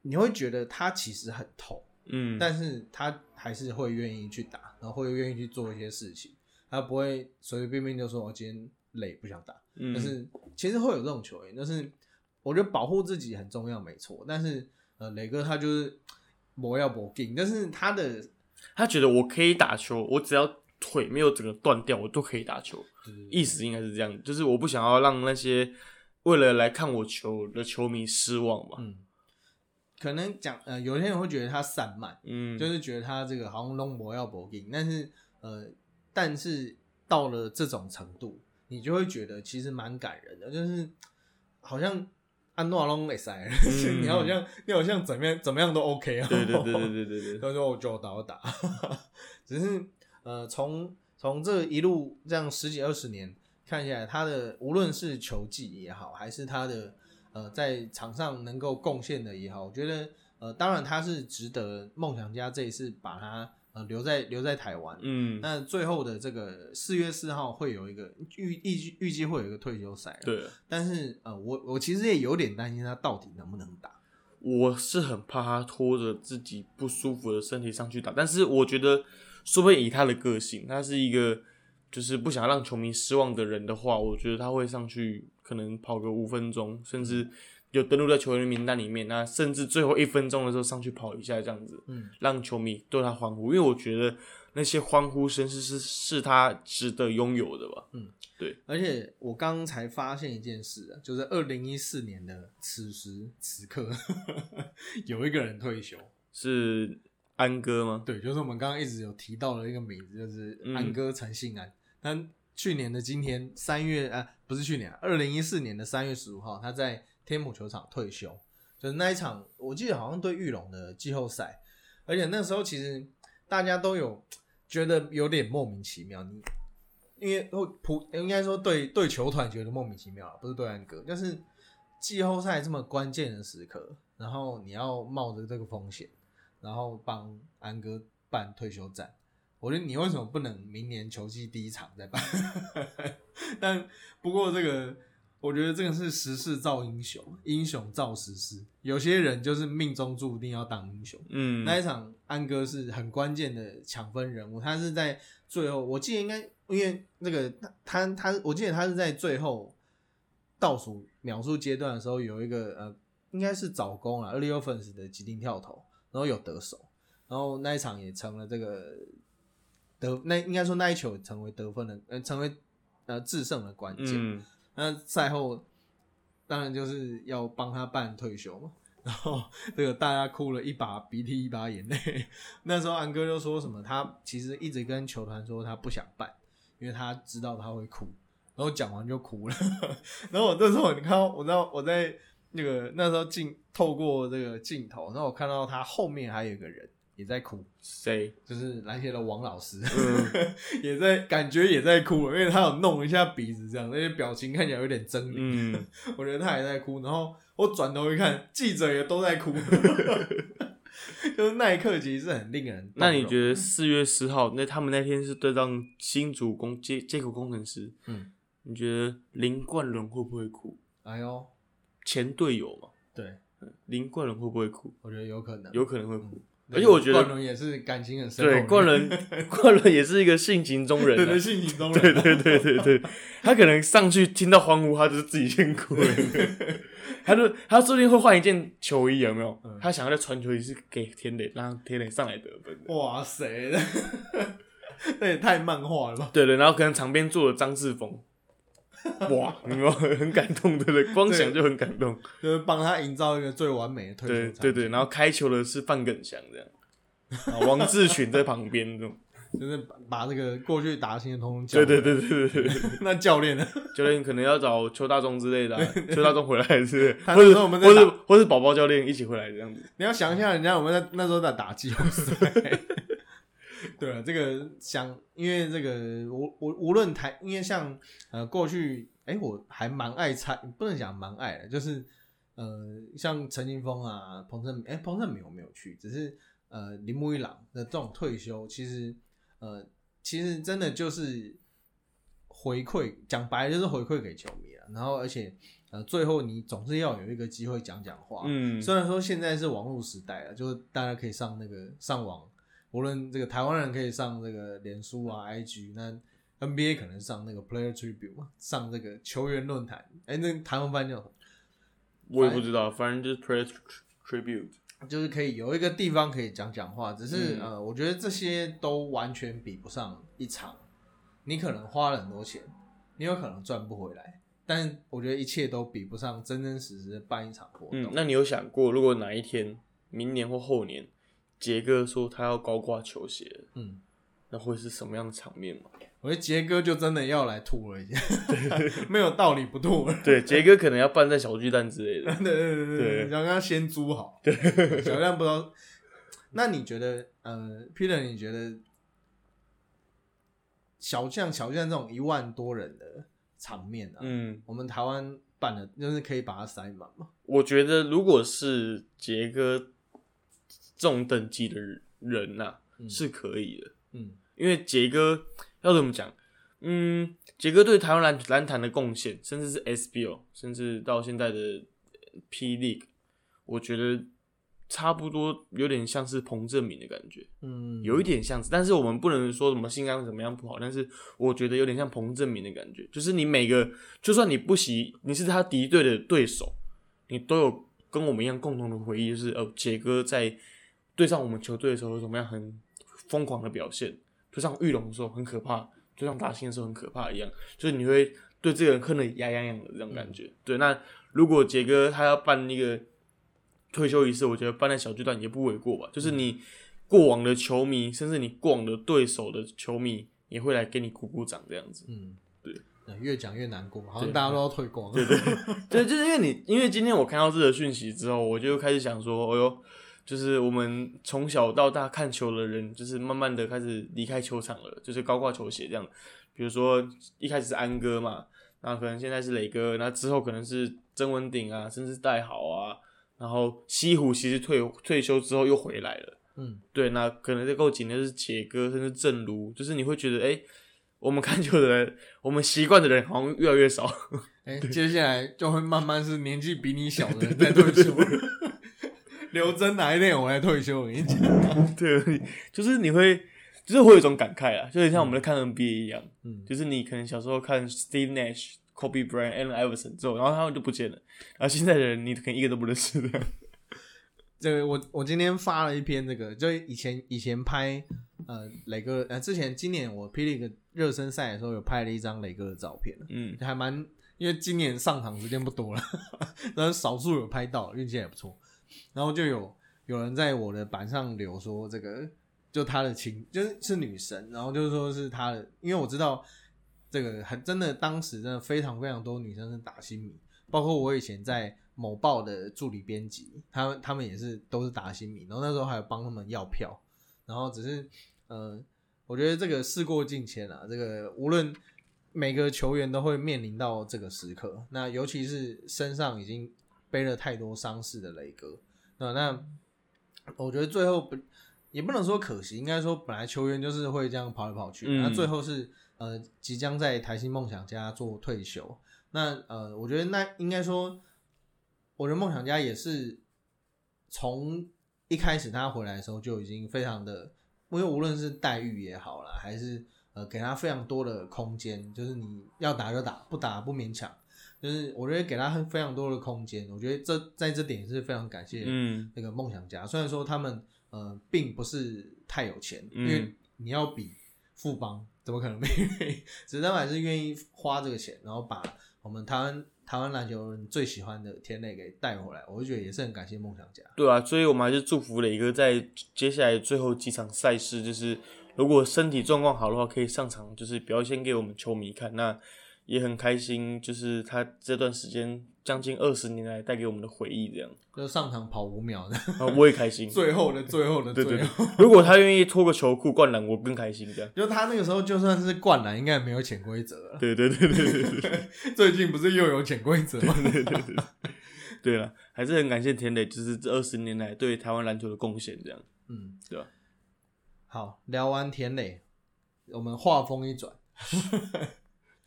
你会觉得他其实很痛，嗯，但是他还是会愿意去打，然后会愿意去做一些事情，他不会随随便便就说我今天累不想打。嗯但是其实会有这种球员，但是我觉得保护自己很重要，没错。但是呃，磊哥他就是磨要磨劲，但是他的他觉得我可以打球，我只要腿没有整个断掉，我都可以打球。意思应该是这样，就是我不想要让那些为了来看我球的球迷失望嘛。嗯，可能讲呃，有些人会觉得他散漫，嗯，就是觉得他这个好像弄博要搏劲，但是呃，但是到了这种程度，你就会觉得其实蛮感人的，就是好像安诺龙没塞，嗯 你好像你好像怎么样怎么样都 OK 啊，对对对对对对对，他说我就打我打，只是呃，从从这一路这样十几二十年看下来，他的无论是球技也好，还是他的呃在场上能够贡献的也好，我觉得呃，当然他是值得梦想家这一次把他呃留在留在台湾。嗯，那最后的这个四月四号会有一个预预计预计会有一个退休赛，，对，但是呃，我我其实也有点担心他到底能不能打。我是很怕他拖着自己不舒服的身体上去打，但是我觉得，说不定以他的个性，他是一个就是不想让球迷失望的人的话，我觉得他会上去可能跑个五分钟，甚至就登录在球员名单里面，那甚至最后一分钟的时候上去跑一下，这样子，嗯，让球迷对他欢呼，因为我觉得那些欢呼声是是是他值得拥有的吧。嗯，对而且我刚才发现一件事啊，就是二零一四年的此时此刻，有一个人退休，是安哥吗？对，就是我们刚刚一直有提到的一个名字，就是安哥陈信安。那去年的今天三月啊，不是去年，二零一四年的三月十五号，他在天母球场退休。就是那一场，我记得好像对玉龙的季后赛，而且那时候其实大家都有觉得有点莫名其妙。你因为普应该说对对球团觉得莫名其妙，不是对安哥，就是季后赛这么关键的时刻，然后你要冒着这个风险。然后帮安哥办退休战，我觉得你为什么不能明年球季第一场再办？但不过这个，我觉得这个是时势造英雄，英雄造时势。有些人就是命中注定要当英雄。嗯，那一场安哥是很关键的抢分人物，他是在最后，我记得应该因为那个他他，我记得他是在最后倒数秒数阶段的时候有一个呃，应该是早攻啊，early offense 的急停跳投。然后有得手，然后那一场也成了这个得那应该说那一球成为得分的，呃，成为呃制胜的关键。那赛后当然就是要帮他办退休嘛，然后这个大家哭了一把鼻涕一把眼泪。那时候安哥就说什么，他其实一直跟球团说他不想办，因为他知道他会哭，然后讲完就哭了。然后我那时候你看，我知道我在。那个那时候镜透过这个镜头，然后我看到他后面还有一个人也在哭，谁？就是篮协的王老师，也在感觉也在哭，因为他有弄一下鼻子，这样那些表情看起来有点狰狞。嗯，我觉得他也在哭。然后我转头一看，记者也都在哭，就是那一刻其实是很令人。那你觉得四月十号那他们那天是对上新主工接接口工程师？嗯，你觉得林冠伦会不会哭？哎呦！前队友嘛，对，林冠伦会不会哭？我觉得有可能，有可能会哭。而且我觉得冠伦也是感情很深。对，冠伦，冠伦也是一个性情中人。对，性情中人。对对对对对，他可能上去听到欢呼，他就是自己先哭了。他就他最近会换一件球衣，有没有？他想要在传球衣是给天磊，让天磊上来得分。哇塞，那也太漫画了吧？对对，然后可能场边坐了张志峰。哇，你们很感动，对不对？光想就很感动，就是帮他营造一个最完美的对对对，然后开球的是范耿祥这样，王志群在旁边这种，就是把这个过去打新的通通叫。对对对对对对。那教练呢？教练可能要找邱大中之类的，邱大中回来是，或者我们或者或者宝宝教练一起回来这样子。你要想一下，人家我们在那时候在打季后赛。对啊，这个想，因为这个无无无论台，因为像呃过去，哎，我还蛮爱猜，不能讲蛮爱的，就是呃像陈金峰啊、彭正，哎，彭正明我没有去，只是呃铃木一朗的这种退休，其实呃其实真的就是回馈，讲白了就是回馈给球迷了。然后而且呃最后你总是要有一个机会讲讲话，嗯，虽然说现在是网络时代了，就是大家可以上那个上网。无论这个台湾人可以上这个脸书啊、IG，那 NBA 可能上那个 Player Tribute 嘛，上这个球员论坛。哎，那台湾翻叫什么？我也不知道，反正就是 Player Tribute，就是可以有一个地方可以讲讲话。只是呃，我觉得这些都完全比不上一场。你可能花了很多钱，你有可能赚不回来，但我觉得一切都比不上真真实实的办一场活动。嗯，那你有想过，如果哪一天，明年或后年？杰哥说他要高挂球鞋，嗯，那会是什么样的场面吗？我觉得杰哥就真的要来吐了一下，没有道理不吐。对，杰哥可能要办在小巨蛋之类的。对对对对，想跟他先租好。对，小巨蛋不知道。那你觉得，呃，Peter，你觉得小像小巨蛋这种一万多人的场面啊，嗯，我们台湾办的，就是可以把它塞满吗？我觉得，如果是杰哥。这种等级的人呐是可以的，嗯，因为杰哥要怎么讲？嗯，杰哥对台湾篮篮坛的贡献，甚至是 SBO，甚至到现在的 P League，我觉得差不多有点像是彭正明的感觉，嗯，有一点像，但是我们不能说什么新疆怎么样不好，但是我觉得有点像彭正明的感觉，就是你每个，就算你不喜，你是他敌对的对手，你都有跟我们一样共同的回忆，就是呃，杰哥在。对上我们球队的时候，有什么样很疯狂的表现？对上玉龙的时候很可怕，对上大兴的时候很可怕一样，就是你会对这个人恨得牙痒痒的这种感觉。对，那如果杰哥他要办那个退休仪式，我觉得办在小巨蛋也不为过吧。就是你过往的球迷，甚至你过往的对手的球迷也会来给你鼓鼓掌这样子。嗯，对呃，越讲越难过，好像大家都要退光。对对 对，就是因为你，因为今天我看到这个讯息之后，我就开始想说，哎呦，就是我们从小到大看球的人，就是慢慢的开始离开球场了，就是高挂球鞋这样。比如说一开始是安哥嘛，那可能现在是磊哥，那之后可能是曾文鼎啊，甚至戴豪啊，然后西湖其实退退休之后又回来了。嗯，对，那可能再过几年是杰哥，甚至正如，就是你会觉得，哎、我们看球的人，我们习惯的人好像越来越少。哎、接下来就会慢慢是年纪比你小的 人在退休。刘真哪一天我来退休？我跟你讲，对，就是你会，就是会有一种感慨啊，就很像我们在看 NBA 一样，嗯，就是你可能小时候看 Steve Nash、Kobe Bryant、Allen Iverson 之后，然后他们就不见了，然后现在的人你可能一个都不认识的。这个我我今天发了一篇这个，就以前以前拍呃磊哥呃之前今年我霹雳个热身赛的时候有拍了一张磊哥的照片，嗯还蛮因为今年上场时间不多了，但是少数有拍到，运气还不错。然后就有有人在我的板上留说这个就他的情就是是女神，然后就是说是他的，因为我知道这个很真的当时真的非常非常多女生是打新米，包括我以前在某报的助理编辑，他们他们也是都是打新米，然后那时候还有帮他们要票，然后只是呃，我觉得这个事过境迁啊，这个无论每个球员都会面临到这个时刻，那尤其是身上已经背了太多伤势的雷哥，那那我觉得最后不也不能说可惜，应该说本来球员就是会这样跑来跑去，嗯。那、最后是呃即将在台新梦想家做退休，那呃我觉得那应该说我的梦想家也是从一开始他回来的时候就已经非常的，因为无论是待遇也好啦，还是呃给他非常多的空间，就是你要打就打，不打不勉强，就是我觉得给他非常多的空间，我觉得这在这点是非常感谢嗯那个梦想家，虽然说他们呃并不是太有钱，嗯因为你要比富邦怎么可能没愿意？只是他们还是愿意花这个钱，然后把我们台湾台湾篮球人最喜欢的天磊给带回来，我就觉得也是很感谢梦想家。对啊，所以我们还是祝福磊哥在接下来最后几场赛事，就是如果身体状况好的话，可以上场，就是表现给我们球迷看。那也很开心，就是他这段时间将近二十年来带给我们的回忆，这样，就上场跑五秒的，我也开心。最后的最后的对对对最后，，如果他愿意脱个球裤灌篮，我更开心。这样，就他那个时候就算是灌篮，应该也没有潜规则了。对对对对对对 最近不是又有潜规则吗？对对对。对了，还是很感谢田磊，就是这二十年来对台湾篮球的贡献，这样。嗯，对吧？好，聊完田磊，我们话锋一转，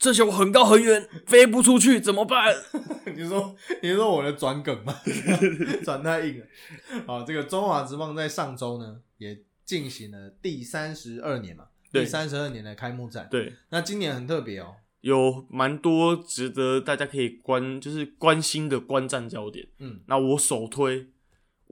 这球很高很远，飞不出去，怎么办？你说你说我的转梗吗？转太硬了。好，这个中华职棒在上周呢也进行了第三十二年嘛，第三十二年的开幕战。对，那今年很特别哦，有蛮多值得大家可以关，就是关心的观战焦点。嗯，那我首推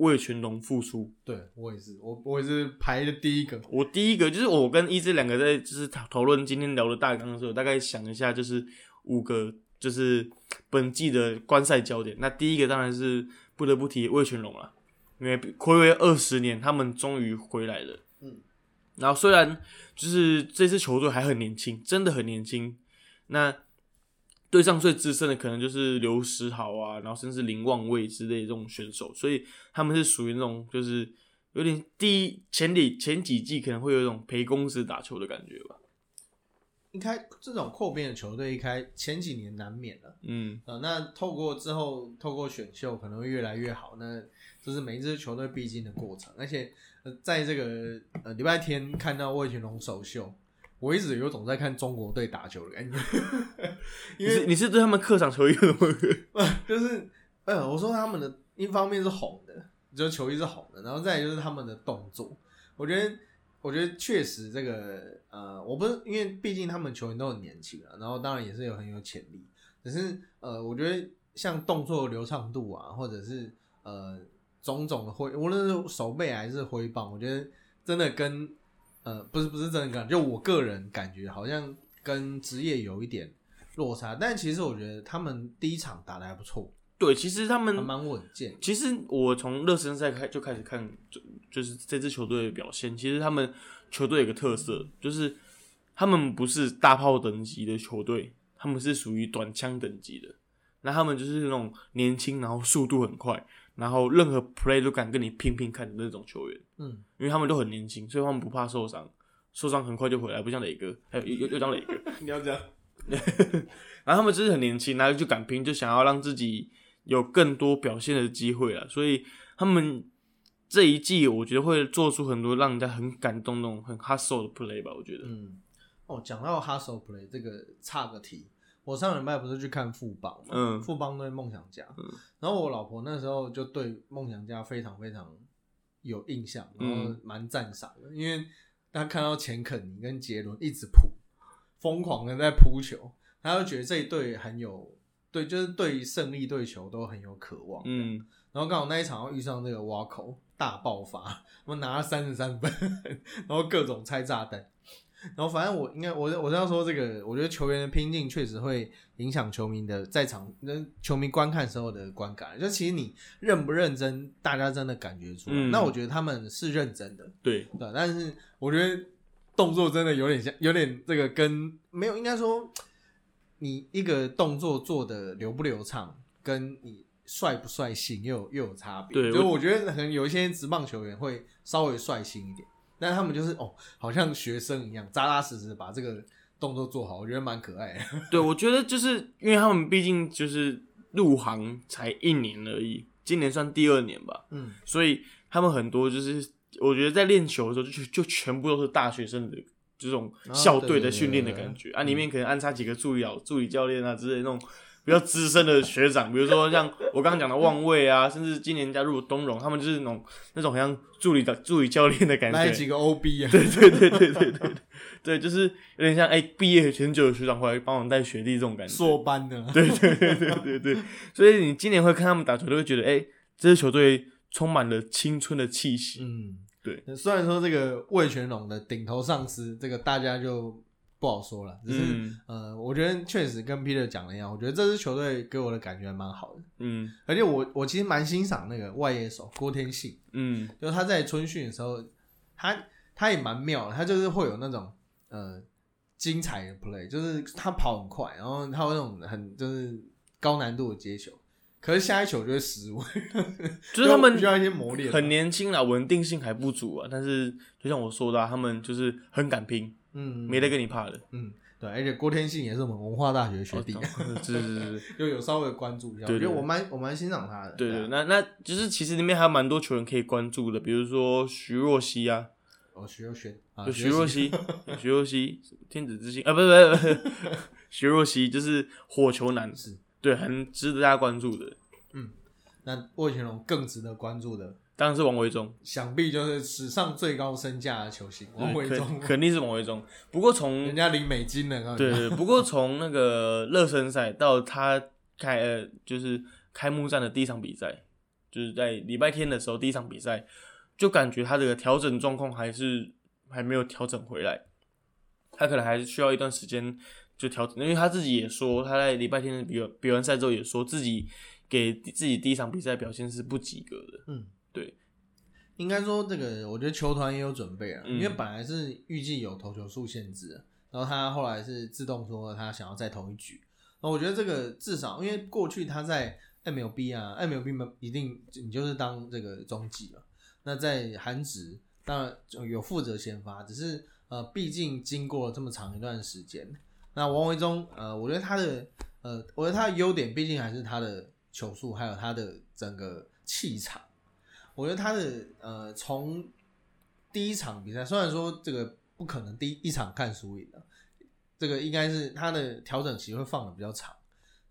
魏全龙复出。对我也是，我我也是排的第一个。我第一个就是我跟一这两个在就是讨讨论今天聊的大纲的时候，大概想一下就是五个就是本季的观赛焦点。那第一个当然是不得不提魏全龙了，因为暌违二十年，他们终于回来了。嗯，然后虽然就是这支球队还很年轻，真的很年轻。那队上最资深的可能就是刘诗豪啊，然后甚至林望卫之类的这种选手，所以他们是属于那种就是有点第一前里前几季可能会有一种陪公司打球的感觉吧。一开这种扩编的球队，一开前几年难免了。嗯，呃，那透过之后透过选秀可能会越来越好，那这是每一支球队必经的过程。而且呃，在这个呃礼拜天看到魏全龙首秀，我一直有种在看中国队打球的感觉，因为你是你是对他们客场球衣有没有？就是呃，我说他们的一方面是红的，就是球衣是红的，然后再来就是他们的动作，我觉得。我觉得确实这个呃，我不是因为毕竟他们球员都很年轻啊，然后当然也是有很有潜力，只是呃，我觉得像动作流畅度啊，或者是呃种种的挥，无论是手背还是挥棒，我觉得真的跟呃不是不是真的感，就我个人感觉好像跟职业有一点落差，但其实我觉得他们第一场打的还不错，对，其实他们还蛮稳健。其实我从热身赛开就开始看，就就是这支球队的表现。其实他们球队有个特色，就是他们不是大炮等级的球队，他们是属于短枪等级的。那他们就是那种年轻，然后速度很快，然后任何 play 都敢跟你拼拼看的那种球员。嗯，因为他们都很年轻，所以他们不怕受伤，受伤很快就回来，不像磊哥，还有又又像磊哥。你要这样，然后他们就是很年轻，然后就敢拼，就想要让自己有更多表现的机会了。所以他们这一季，我觉得会做出很多让人家很感动那种很 hustle 的 play 吧。我觉得，嗯，哦，讲到 hustle play 这个差个题，我上礼拜不是去看富邦嘛，嗯。富邦对梦想家，然后我老婆那时候就对梦想家非常非常有印象，然后嗯。蛮赞赏的，因为她看到钱肯尼跟杰伦一直扑，疯狂的在扑球，她就觉得这一队很有对，就是对胜利对球都很有渴望，嗯，然后刚好那一场遇上这个挖口大爆发，我们拿了三十三分，然后各种拆炸弹。然后反正我应该我我是要说这个，我觉得球员的拼劲确实会影响球迷的在场那球迷观看时候的观感。就其实你认不认真，大家真的感觉出来。嗯那我觉得他们是认真的，对，对。但是我觉得动作真的有点像，有点这个跟没有应该说，你一个动作做的流不流畅，跟你帅不率性又有又有差别。对我就我觉得可能有一些职棒球员会稍微率性一点，但他们就是哦，好像学生一样扎扎实实把这个动作做好，我觉得蛮可爱。的。对，我觉得就是因为他们毕竟就是入行才一年而已，今年算第二年吧，嗯，所以他们很多就是我觉得在练球的时候就就全部都是大学生的这种啊校队的训练的感觉啊，里面可能安插几个助理老助理教练啊之类的那种比较资深的学长，比如说像我刚刚讲的望卫啊，甚至今年加入东荣，他们就是那种那种好像助理的助理教练的感觉，来几个 OB 啊，对对对对对对对，就是有点像哎毕业很久的学长回来帮我带学弟这种感觉，硕班的，对对对对对对，所以你今年会看他们打球，都会觉得，哎、这支球队充满了青春的气息。嗯，对。虽然说这个魏全龙的顶头上司，这个大家就不好说了，只是、嗯。呃，我觉得确实跟 Peter 讲的一样，我觉得这支球队给我的感觉还蛮好的，嗯。而且我我其实蛮欣赏那个外野手郭天信，嗯。就是他在春训的时候，他他也蛮妙的，他就是会有那种呃精彩的 play，就是他跑很快，然后他有那种很就是高难度的接球，可是下一球就会失误，就是他们 需要一些磨练，很年轻啦，稳定性还不足啊。但是就像我说的、啊，他们就是很敢拼，嗯没得跟你怕的。嗯对，而且郭天信也是我们文化大学学弟，哦是是是是，就有稍微关注一下，我觉得我蛮我蛮欣赏他的，对对，啊。那那就是其实里面还有蛮多球员可以关注的，比如说徐若曦啊，哦徐若瑄啊徐若曦，徐若曦，天子之心啊，不是不是不是，徐若曦就是火球男，是。对，很值得大家关注的。嗯那魏全龙更值得关注的，当然是王维忠，想必就是史上最高身价的球星王维肯忠，肯定是王维忠。不过从人家领美金呢，告诉你对对，不过从那个热身赛到他开呃，就是开幕战的第一场比赛，就是在礼拜天的时候第一场比赛，就感觉他的调整状况还是还没有调整回来，他可能还是需要一段时间就调整，因为他自己也说他在礼拜天的比完比完赛之后也说自己给自己第一场比赛表现是不及格的，嗯，对，应该说这个，我觉得球团也有准备啊，嗯因为本来是预计有投球数限制的，然后他后来是自动说他想要再投一局。那我觉得这个至少，因为过去他在 MLB 啊，MLB 嘛一定你就是当这个中继嘛。那在韩职当然就有负责先发，只是呃，毕竟经过了这么长一段时间，那王维忠呃，我觉得他的呃，我觉得他的优点毕竟还是他的球速，还有他的整个气场。我觉得他的呃，从第一场比赛，虽然说这个不可能第一一场看输赢的，这个应该是他的调整期会放的比较长，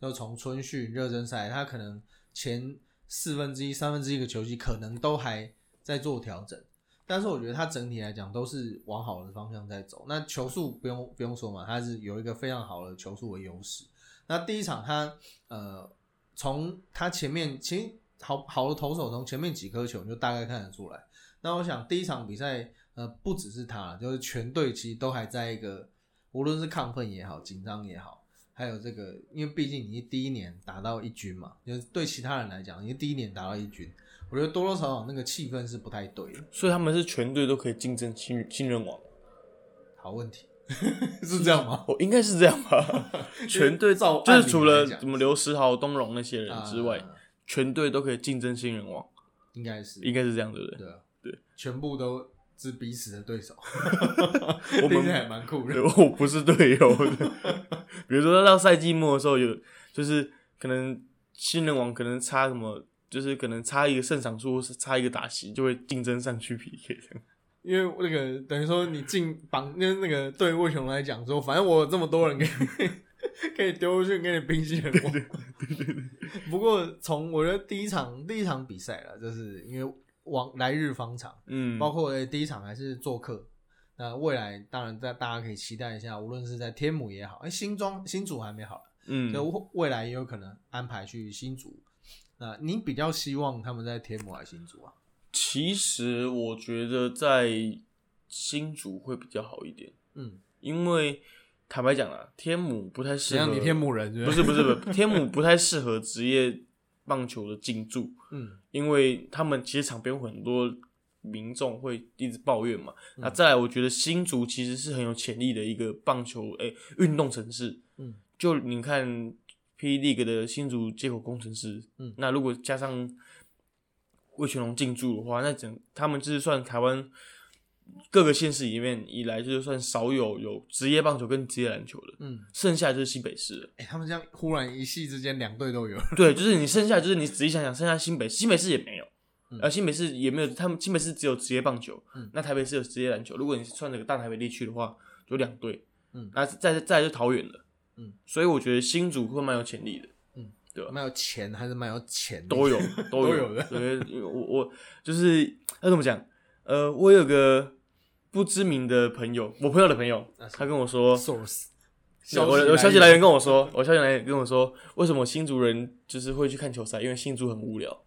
就从春训、热身赛，他可能前四分之一、三分之一个球季可能都还在做调整，但是我觉得他整体来讲都是往好的方向在走。那球速不用不用说嘛，他是有一个非常好的球速的优势。那第一场他呃，从他前面其实好好的投手从前面几颗球你就大概看得出来。那我想第一场比赛呃不只是他，就是全队其实都还在一个无论是亢奋也好，紧张也好，还有这个，因为毕竟你是第一年打到一军嘛，就是对其他人来讲，你是第一年打到一军，我觉得多多少少那个气氛是不太对的。所以他们是全队都可以竞争新新人王，好问题，是这样吗？我，应该是这样吧？全队造就是除了什么刘时豪、东荣那些人之外，啊全队都可以竞争新人王，应该是应该是这样，对不对？对啊，对，全部都是彼此的对手，我们还蛮酷的。我不是队友的，比如说到赛季末的时候有，就是可能新人王可能差什么，就是可能差一个胜场数，或是差一个打席，就会竞争上去 PK 这样。因为那个等于说你进榜，因为那个对魏雄来讲说，反正我有这么多人可以 可以丢出去给你冰心人王。不过从我觉得第一场第一场比赛了，就是因为往来日方长，嗯，包括呃第一场还是做客。那未来当然在大家可以期待一下，无论是在天母也好，哎、新庄新竹还没好，嗯，就未未来也有可能安排去新竹。那你比较希望他们在天母还是新竹啊？其实我觉得在新竹会比较好一点，嗯，因为坦白讲啊，天母不太适合怎样？你天母人是不是？不是不是不是 天母不太适合职业棒球的进驻，嗯因为他们其实场边有很多民众会一直抱怨嘛。嗯那再来，我觉得新竹其实是很有潜力的一个棒球诶运动城市。嗯，就你看 P League 的新竹接口工程师，嗯那如果加上魏全龙进驻的话，那整他们就是算台湾各个县市里面以来，就是算少有有职业棒球跟职业篮球的，嗯，剩下就是新北市了。哎、他们这样忽然一夕之间两队都有，对，就是你剩下就是你仔细想想，剩下新北新北市也没有，嗯呃，新北市也没有，他们新北市只有职业棒球，嗯那台北市有职业篮球。如果你算这个大台北地区的话，有两队，嗯那再再来就桃园了，嗯，所以我觉得新竹会蛮有潜力的嗯对，蛮有钱还是蛮有钱都有 都有都有的对，因为我我就是要怎么讲？呃，我有个不知名的朋友，我朋友的朋友，他跟我说，source。对我我消息来源跟我说，我消息来源跟我说，为什么新竹人就是会去看球赛？因为新竹很无聊。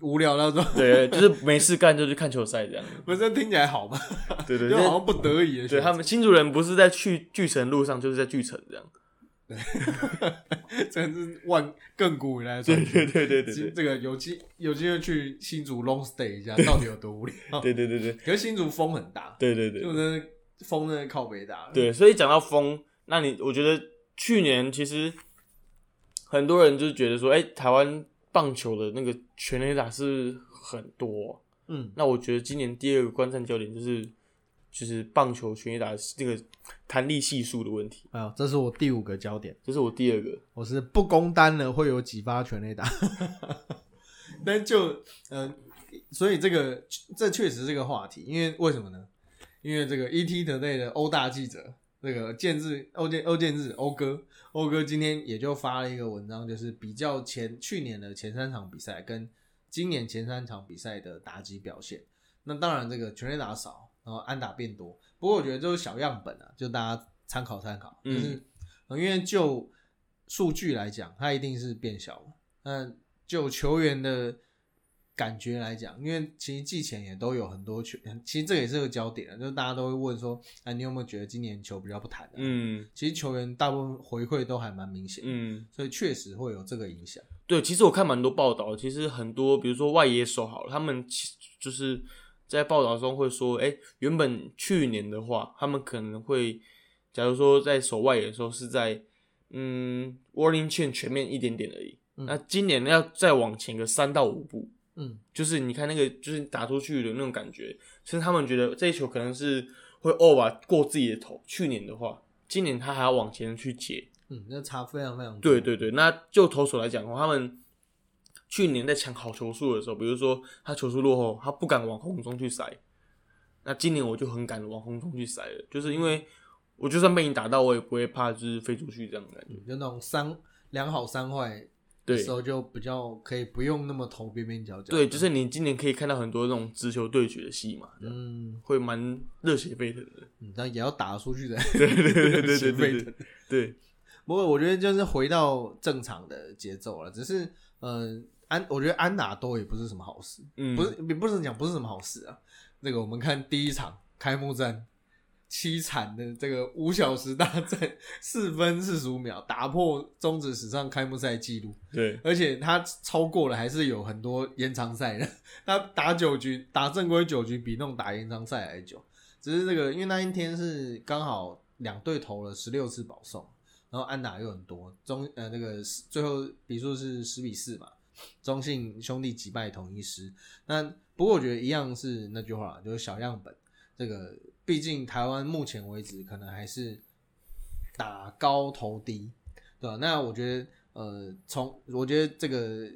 无聊那种，对，就是没事干就去看球赛这样。不是听起来好吗？对对 就好像不得已。对他们新竹人不是在去巨城路上，就是在巨城这样。真是万亘古以来的对。对对对对这个有机有机会去新竹 long stay 一下，到底有多无聊？对对对对可是新竹风很大，对对对就真的风真的靠北大。，对，所以讲到风，那你我觉得去年其实很多人就是觉得说，哎，台湾棒球的那个全垒打是很多。嗯，那我觉得今年第二个观战焦点就是就是棒球全垒打那个弹力系数的问题，啊，这是我第五个焦点，这是我第二个。我是不攻单了会有几发全垒打，但就嗯、呃所以这个这确实是个话题，因为为什么呢？因为这个 ET Today 的欧大记者，那个建志欧建欧建志欧哥，欧哥今天也就发了一个文章，就是比较前去年的前三场比赛跟今年前三场比赛的打击表现。那当然，这个全垒打少，然后安打变多。不过我觉得这是小样本啊，就大家参考参考。嗯就是、呃因为就数据来讲，它一定是变小了。那就球员的感觉来讲，因为其实季前也都有很多球，其实这也是个焦点啊，就是大家都会问说，啊，你有没有觉得今年球比较不弹、啊？，嗯其实球员大部分回馈都还蛮明显，嗯，所以确实会有这个影响。对，其实我看蛮多报道，其实很多，比如说外野手好了，他们其就是在报道中会说，哎、原本去年的话，他们可能会，假如说在守外野的时候是在嗯 warning chain 全面一点点而已，嗯。那今年要再往前个三到五步，嗯。就是你看那个就是打出去的那种感觉，其实他们觉得这一球可能是会 over 过自己的头，去年的话，今年他还要往前去接，嗯，那差非常非常多。对对对，那就投手来讲的话，他们去年在抢好球数的时候，比如说他球速落后，他不敢往红中去塞。那今年我就很敢往红中去塞了，就是因为我就算被你打到，我也不会怕就是飞出去这样的感觉。就那种三两好三坏的时候，就比较可以不用那么投边边角角。对，就是你今年可以看到很多那种直球对决的戏嘛，嗯，会蛮热血沸腾的。嗯但也要打出去的。对对对对对 对对，不过我觉得就是回到正常的节奏了，只是嗯、呃安，我觉得安打多也不是什么好事，嗯，不是也不是讲不是什么好事啊。那个我们看第一场开幕战，凄惨的这个五小时大战，四分四十五秒打破中职史上开幕赛纪录，对，而且他超过了，还是有很多延长赛的。他打九局，打正规九局比那种打延长赛还久。只是这个，因为那一天是刚好两队投了十六次保送，然后安打又很多，中呃那个最后比数是十比四嘛，中信兄弟击败统一师。那不过我觉得一样是那句话，就是小样本。这个毕竟台湾目前为止可能还是打高投低，对吧？那我觉得呃，从我觉得这个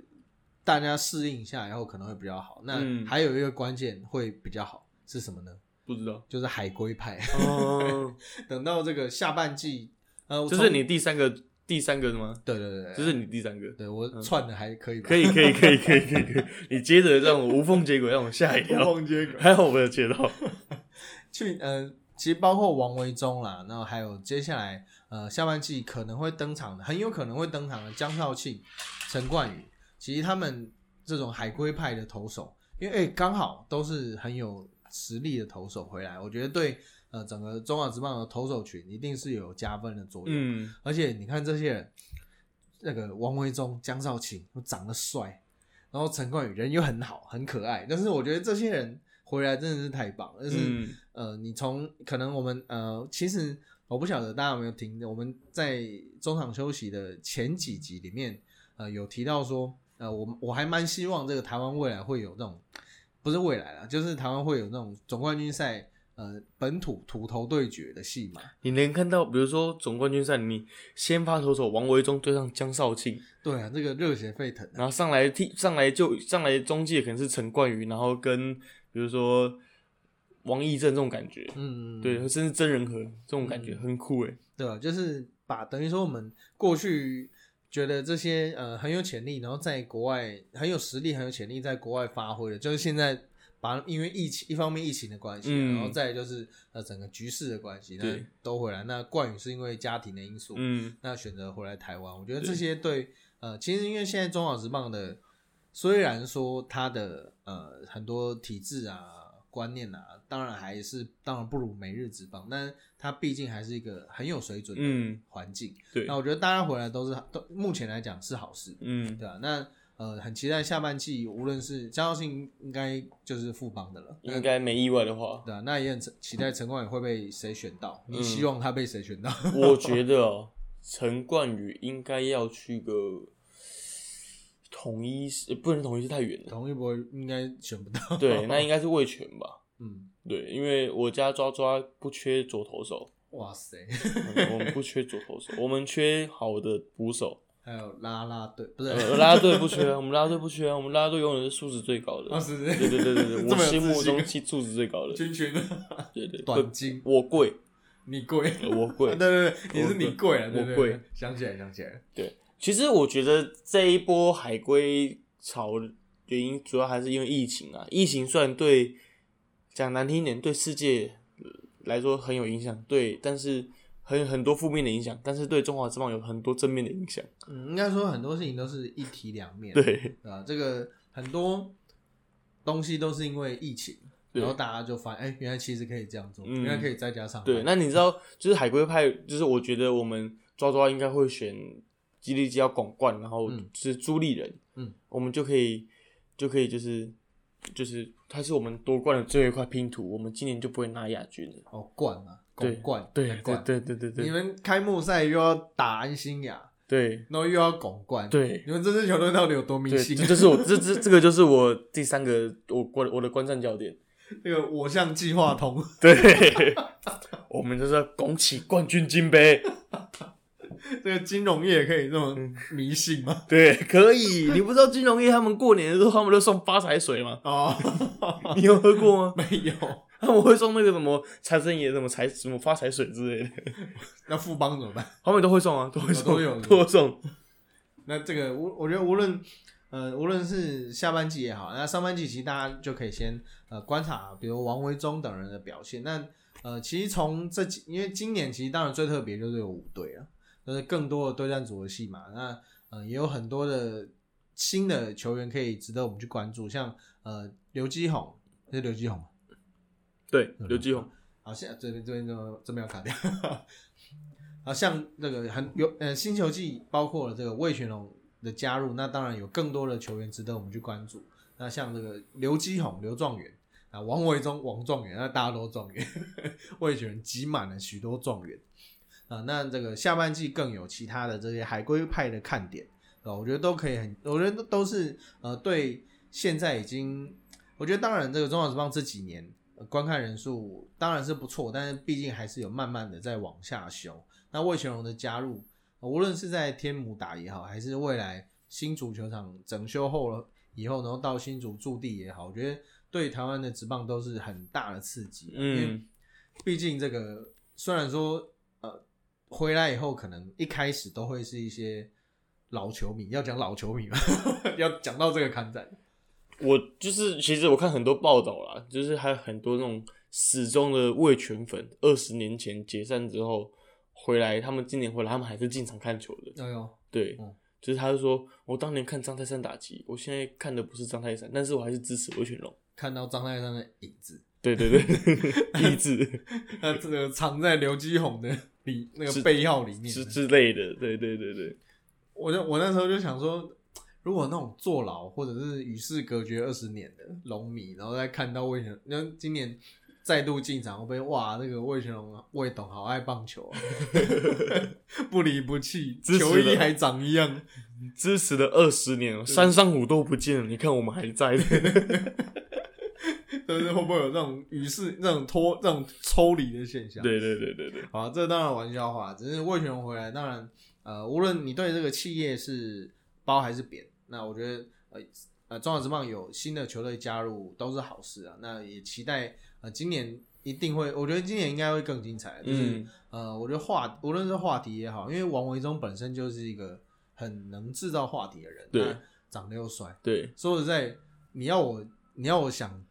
大家适应一下以后可能会比较好。那嗯还有一个关键会比较好是什么呢？不知道。就是海龟派。哦，等到这个下半季，呃，就是你第三个第三个吗？对对对对，这是你第三个。对我串的还可以吧？可以，可以，可以，可以，可以，可以。你接着让我无缝接轨，让我吓一无跳。缝接轨。还好我没有接到。去呃，其实包括王维忠啦，然后还有接下来呃下半季可能会登场的，很有可能会登场的江少庆、陈冠宇，其实他们这种海龟派的投手，因为哎刚、好都是很有实力的投手回来，我觉得对呃整个中华职棒的投手群一定是有加分的作用。嗯，而且你看这些人，那个王维忠、江少卿又长得帅，然后陈冠宇人又很好、很可爱，但是我觉得这些人回来真的是太棒了。就是、嗯呃，你从可能我们呃，其实我不晓得大家有没有听，我们在中场休息的前几集里面，呃，有提到说，呃，我我还蛮希望这个台湾未来会有那种，不是未来啦，就是台湾会有那种总冠军赛。呃，本土土头对决的戏码，你能看到，比如说总冠军赛，你先发投手王维忠对上江少庆，对啊，这个热血沸腾、啊。然后上来替上来就上来中介可能是陈冠宇，然后跟比如说王义正这种感觉，嗯，对，甚至真人和这种感觉、很酷诶。对啊？就是把等于说我们过去觉得这些呃很有潜力，然后在国外很有实力、很有潜力，在国外发挥的，就是现在把因为疫情一方面疫情的关系，嗯。然后再就是呃整个局势的关系，那都回来。那冠宇是因为家庭的因素，嗯，那选择回来台湾，我觉得对这些对呃，其实因为现在中华职棒的，虽然说它的呃很多体制啊、观念啊，当然还是当然不如美日职棒，但它毕竟还是一个很有水准的嗯。环境。对。那，我觉得大家回来都是都目前来讲是好事，嗯，对吧、那呃，很期待下半季，无论是张耀庆应该就是副帮的了，应该没意外的话，对啊，那也很期待陈冠宇会被谁选到？你嗯希望他被谁选到？我觉得哦，陈冠宇应该要去个统一是，不能统一是太远了。同一波应该选不到。对，那应该是魏权吧？嗯，对，因为我家抓抓不缺左投手，哇塞，嗯我们不缺左投手，我们缺好的捕手。还有啦啦队，不是？呃，啦啦队不缺啊，我们啦啦队不缺啊，我们啦啦队永远是素质最高的。对对对对对，这么有我心目信中其素质最高的。圈圈对对，短金，我贵，你贵，我贵对。对 对，你是你贵啊，对对我贵，想起来想起来，对，其实我觉得这一波海归潮原因，主要还是因为疫情啊。疫情虽然对讲难听一点，对世界呃来说很有影响，对，但是很很多负面的影响，但是对中华之棒有很多正面的影响。嗯，应该说很多事情都是一体两面，对，啊，这个很多东西都是因为疫情，然后大家就发现，哎，原来其实可以这样做，嗯原来可以在家上班，对，那你知道，就是海龟派，就是我觉得我们抓抓应该会选吉利吉要广冠，然后嗯是朱立人，嗯，我们就可以就可以就是就是他是我们夺冠的最后一块拼图，我们今年就不会拿亚军了。哦，冠嘛，对拱冠，对对冠，对对对对你们开幕赛又要打安心亚，对然后又要拱冠，对你们这支球队到底有多迷，信这？就是我这这这个就是我第三个我观我的观战焦点。那个我像计划通，对，我们就是要拱起冠军金杯。这个金融业可以这么嗯迷信吗？对，可以。你不知道金融业他们过年的时候，他们都送发财水吗？哦，你有喝过吗？没有，他们会送那个什么财神爷什么财什么发财水之类的，那富邦怎么办？他们都会送啊，都会送，都有都会送。那这个我我觉得无论呃无论是下半季也好，那上半季其实大家就可以先呃观察，比如王维忠等人的表现。那呃其实从这几，因为今年其实当然最特别就是有五队啊，就是更多的对战组合戏嘛。那呃也有很多的新的球员可以值得我们去关注，像呃刘基宏，是刘基宏吗，对，刘继宏，好，现在这边这边就这边要卡掉。啊，像这个很有呃新球季，包括了这个魏全龙的加入，那当然有更多的球员值得我们去关注。那像这个刘基宏、刘状元啊，王维忠、王状元，那大家都状元，魏全挤满了许多状元啊。那这个下半季更有其他的这些海归派的看点啊，我觉得都可以很，我觉得都是呃对现在已经，我觉得当然这个中华职棒这几年。观看人数当然是不错，但是毕竟还是有慢慢的在往下修。那魏全龙的加入，无论是在天母打也好，还是未来新足球场整修后了以后，然后到新竹驻地也好，我觉得对台湾的职棒都是很大的刺激。嗯，毕竟这个虽然说呃回来以后可能一开始都会是一些老球迷，要讲老球迷嘛，要讲到这个刊展。我就是，其实我看很多报道啦，就是还有很多那种始终的味全粉，二十年前解散之后回来，他们今年回来，他们还是进场看球的。哎呦，对，就是他就说，我当年看张泰山打击，我现在看的不是张泰山，但是我还是支持魏全龙。看到张泰山的影子，对对对，影子，他这个藏在刘基宏的里那个背号里面之之类的，对对对对，我就我那时候就想说。如果那种坐牢或者是与世隔绝二十年的龙迷，然后再看到魏全，那今年再度进场，会被哇？那个魏全龙魏董好爱棒球啊，不离不弃，球衣还长一样，支持了二十年，山上虎都不见了，你看我们还在，但是会不会有这种与世、这种脱、这种抽离的现象？对对对对对，好，这当然玩笑话，只是魏全龙回来，当然呃，无论你对这个企业是褒还是扁。那我觉得，呃呃，中华职棒有新的球队加入都是好事啊。那也期待，呃，今年一定会，我觉得今年应该会更精彩。就是，呃，我觉得话无论是话题也好，因为王维忠本身就是一个很能制造话题的人，对，长得又帅，对。说实在，你要我，你要我想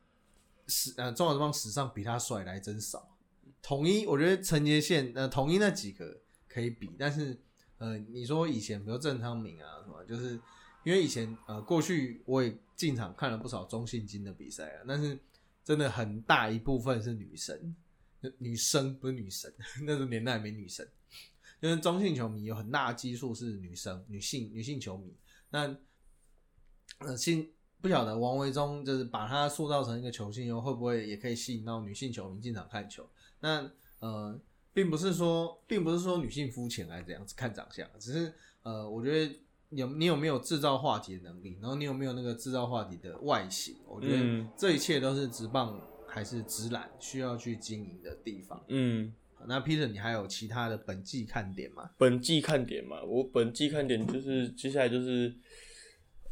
史，呃，中华职棒史上比他帅的还真少。统一，我觉得陈杰宪，呃，统一那几个可以比，但是，呃，你说以前比如郑昌明啊什么，就是。因为以前呃，过去我也进场看了不少中性金的比赛啊，但是真的很大一部分是女神，女生不是女神，那个年代没女神，因为中性球迷有很大基数是女生，女性女性球迷。那呃，信不晓得王维忠就是把他塑造成一个球星以后，会不会也可以吸引到女性球迷进场看球？那呃，并不是说，并不是说女性肤浅来这样子看长相，只是呃，我觉得。有你有没有制造话题的能力？然后你有没有那个制造话题的外形？我觉得这一切都是直棒还是直篮需要去经营的地方。嗯，那 Peter，你还有其他的本季看点吗？本季看点嘛，我本季看点就是接下来就是，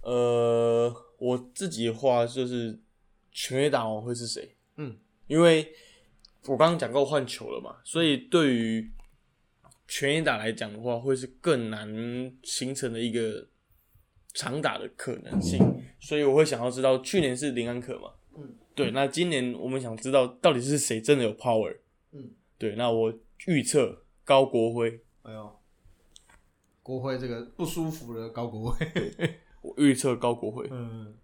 呃，我自己的话就是全垒打王会是谁？嗯，因为我刚刚讲过换球了嘛，所以对于全垒打来讲的话，会是更难形成的一个长打的可能性，所以我会想要知道，去年是林安可嘛？嗯，对，那今年我们想知道到底是谁真的有 power？嗯，对，那我预测高国辉。哎呦，国辉这个不舒服的高国辉，我预测高国辉。嗯，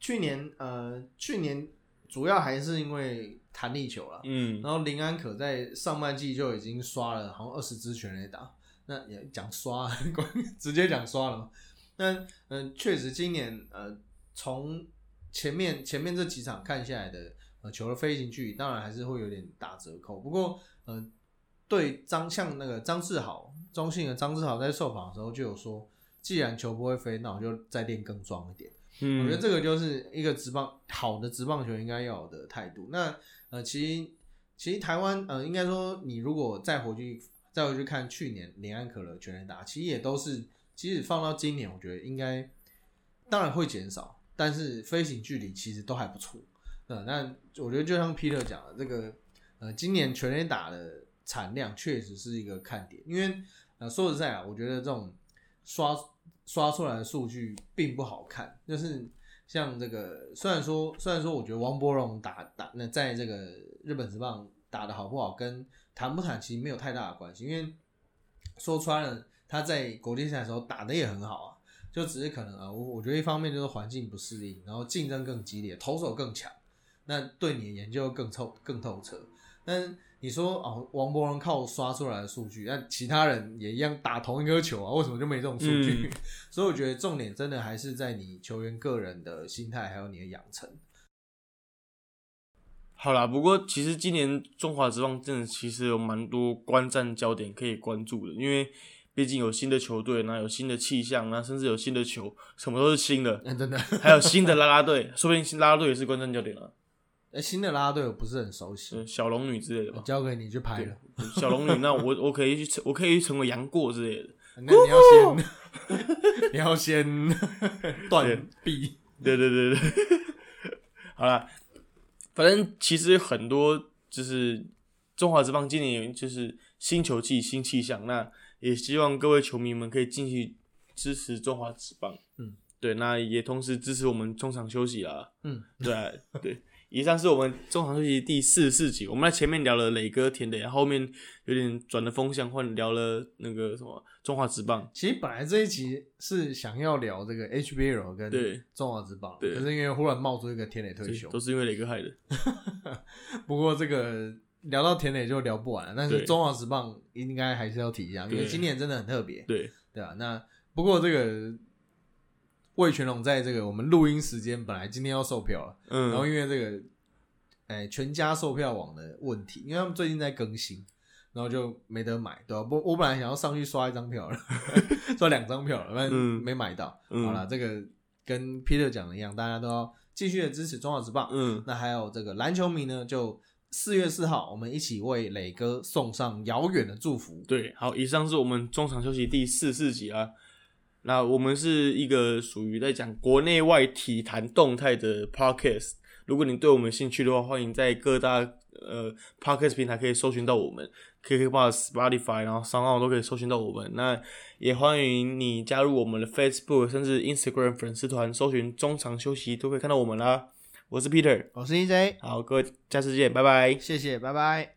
去年呃，去年主要还是因为。弹力球了，嗯，然后林安可在上半季就已经刷了，好像二十支全垒打，那也讲刷，直接讲刷了嘛。那嗯，确实今年呃，从前面前面这几场看下来的呃球的飞行距离，当然还是会有点打折扣。不过嗯，对张像那个张志豪，中信的张志豪在受访的时候就有说，既然球不会飞，那我就再练更壮一点。嗯，我觉得这个就是一个直棒好的直棒球应该要有的态度。那呃，其实其实台湾呃，应该说你如果再回去再回去看去年林安可乐全垒打，其实也都是，即使放到今年，我觉得应该当然会减少，但是飞行距离其实都还不错。呃，那我觉得就像 Peter 讲的，这个呃，今年全垒打的产量确实是一个看点，因为呃，说实在啊，我觉得这种刷刷出来的数据并不好看，就是。像这个，虽然说，虽然说，我觉得王柏荣打打那在这个日本职棒打的好不好，跟谈不谈其实没有太大的关系，因为说穿了，他在国际赛的时候打的也很好啊，就只是可能啊，我我觉得一方面就是环境不适应，然后竞争更激烈，投手更强，那对你的研究更透更透彻。但你说哦，王博荣靠刷出来的数据，那其他人也一样打同一个球啊，为什么就没这种数据？所以我觉得重点真的还是在你球员个人的心态，还有你的养成。好啦，不过其实今年中华职棒真的其实有蛮多观战焦点可以关注的，因为毕竟有新的球队，那有新的气象，那甚至有新的球，什么都是新的。真的，还有新的 啦啦队，说不定新啦啦队也是观战焦点啊。哎，新的啦啦队我不是很熟悉，小龙女之类的吧？交给你去拍了。小龙女，那我我可以去成，我可以成为杨过之类的。那你要先，你要先 断臂。对对对对，好了。反正其实很多就是中华之邦今年就是新球季新气象，那也希望各位球迷们可以继续支持中华之邦。嗯，对，那也同时支持我们中场休息啦。嗯，对对。以上是我们中场休息第四十四集，我们在前面聊了磊哥田磊，后面有点转了风向，换聊了那个什么中华职棒。其实本来这一集是想要聊这个 HBL 跟中华职棒，可是因为忽然冒出一个田磊退休，都是因为磊哥害的。不过这个聊到田磊就聊不完了，但是中华职棒应该还是要提一下，因为今年真的很特别。对对啊，那不过这个。魏全龙在这个我们录音时间本来今天要售票了，嗯，然后因为这个，哎，全家售票网的问题，因为他们最近在更新，然后就没得买，对吧？不，我本来想要上去刷一张票了，刷两张票了，但没买到。好了，这个跟 Peter 讲的一样，大家都要继续的支持中华之棒。嗯，那还有这个篮球迷呢，就四月四号，我们一起为磊哥送上遥远的祝福。对，好，以上是我们中场休息第四四集啊。那我们是一个属于在讲国内外体坛动态的 podcast。如果你对我们兴趣的话，欢迎在各大呃 podcast 平台可以搜寻到我们，KKBox、Spotify，然后商号都可以搜寻到我们。那也欢迎你加入我们的 Facebook，甚至 Instagram 粉丝团，搜寻中场休息都可以看到我们啦。我是 Peter，我是 EJ，好，各位下次见，拜拜，谢谢，拜拜。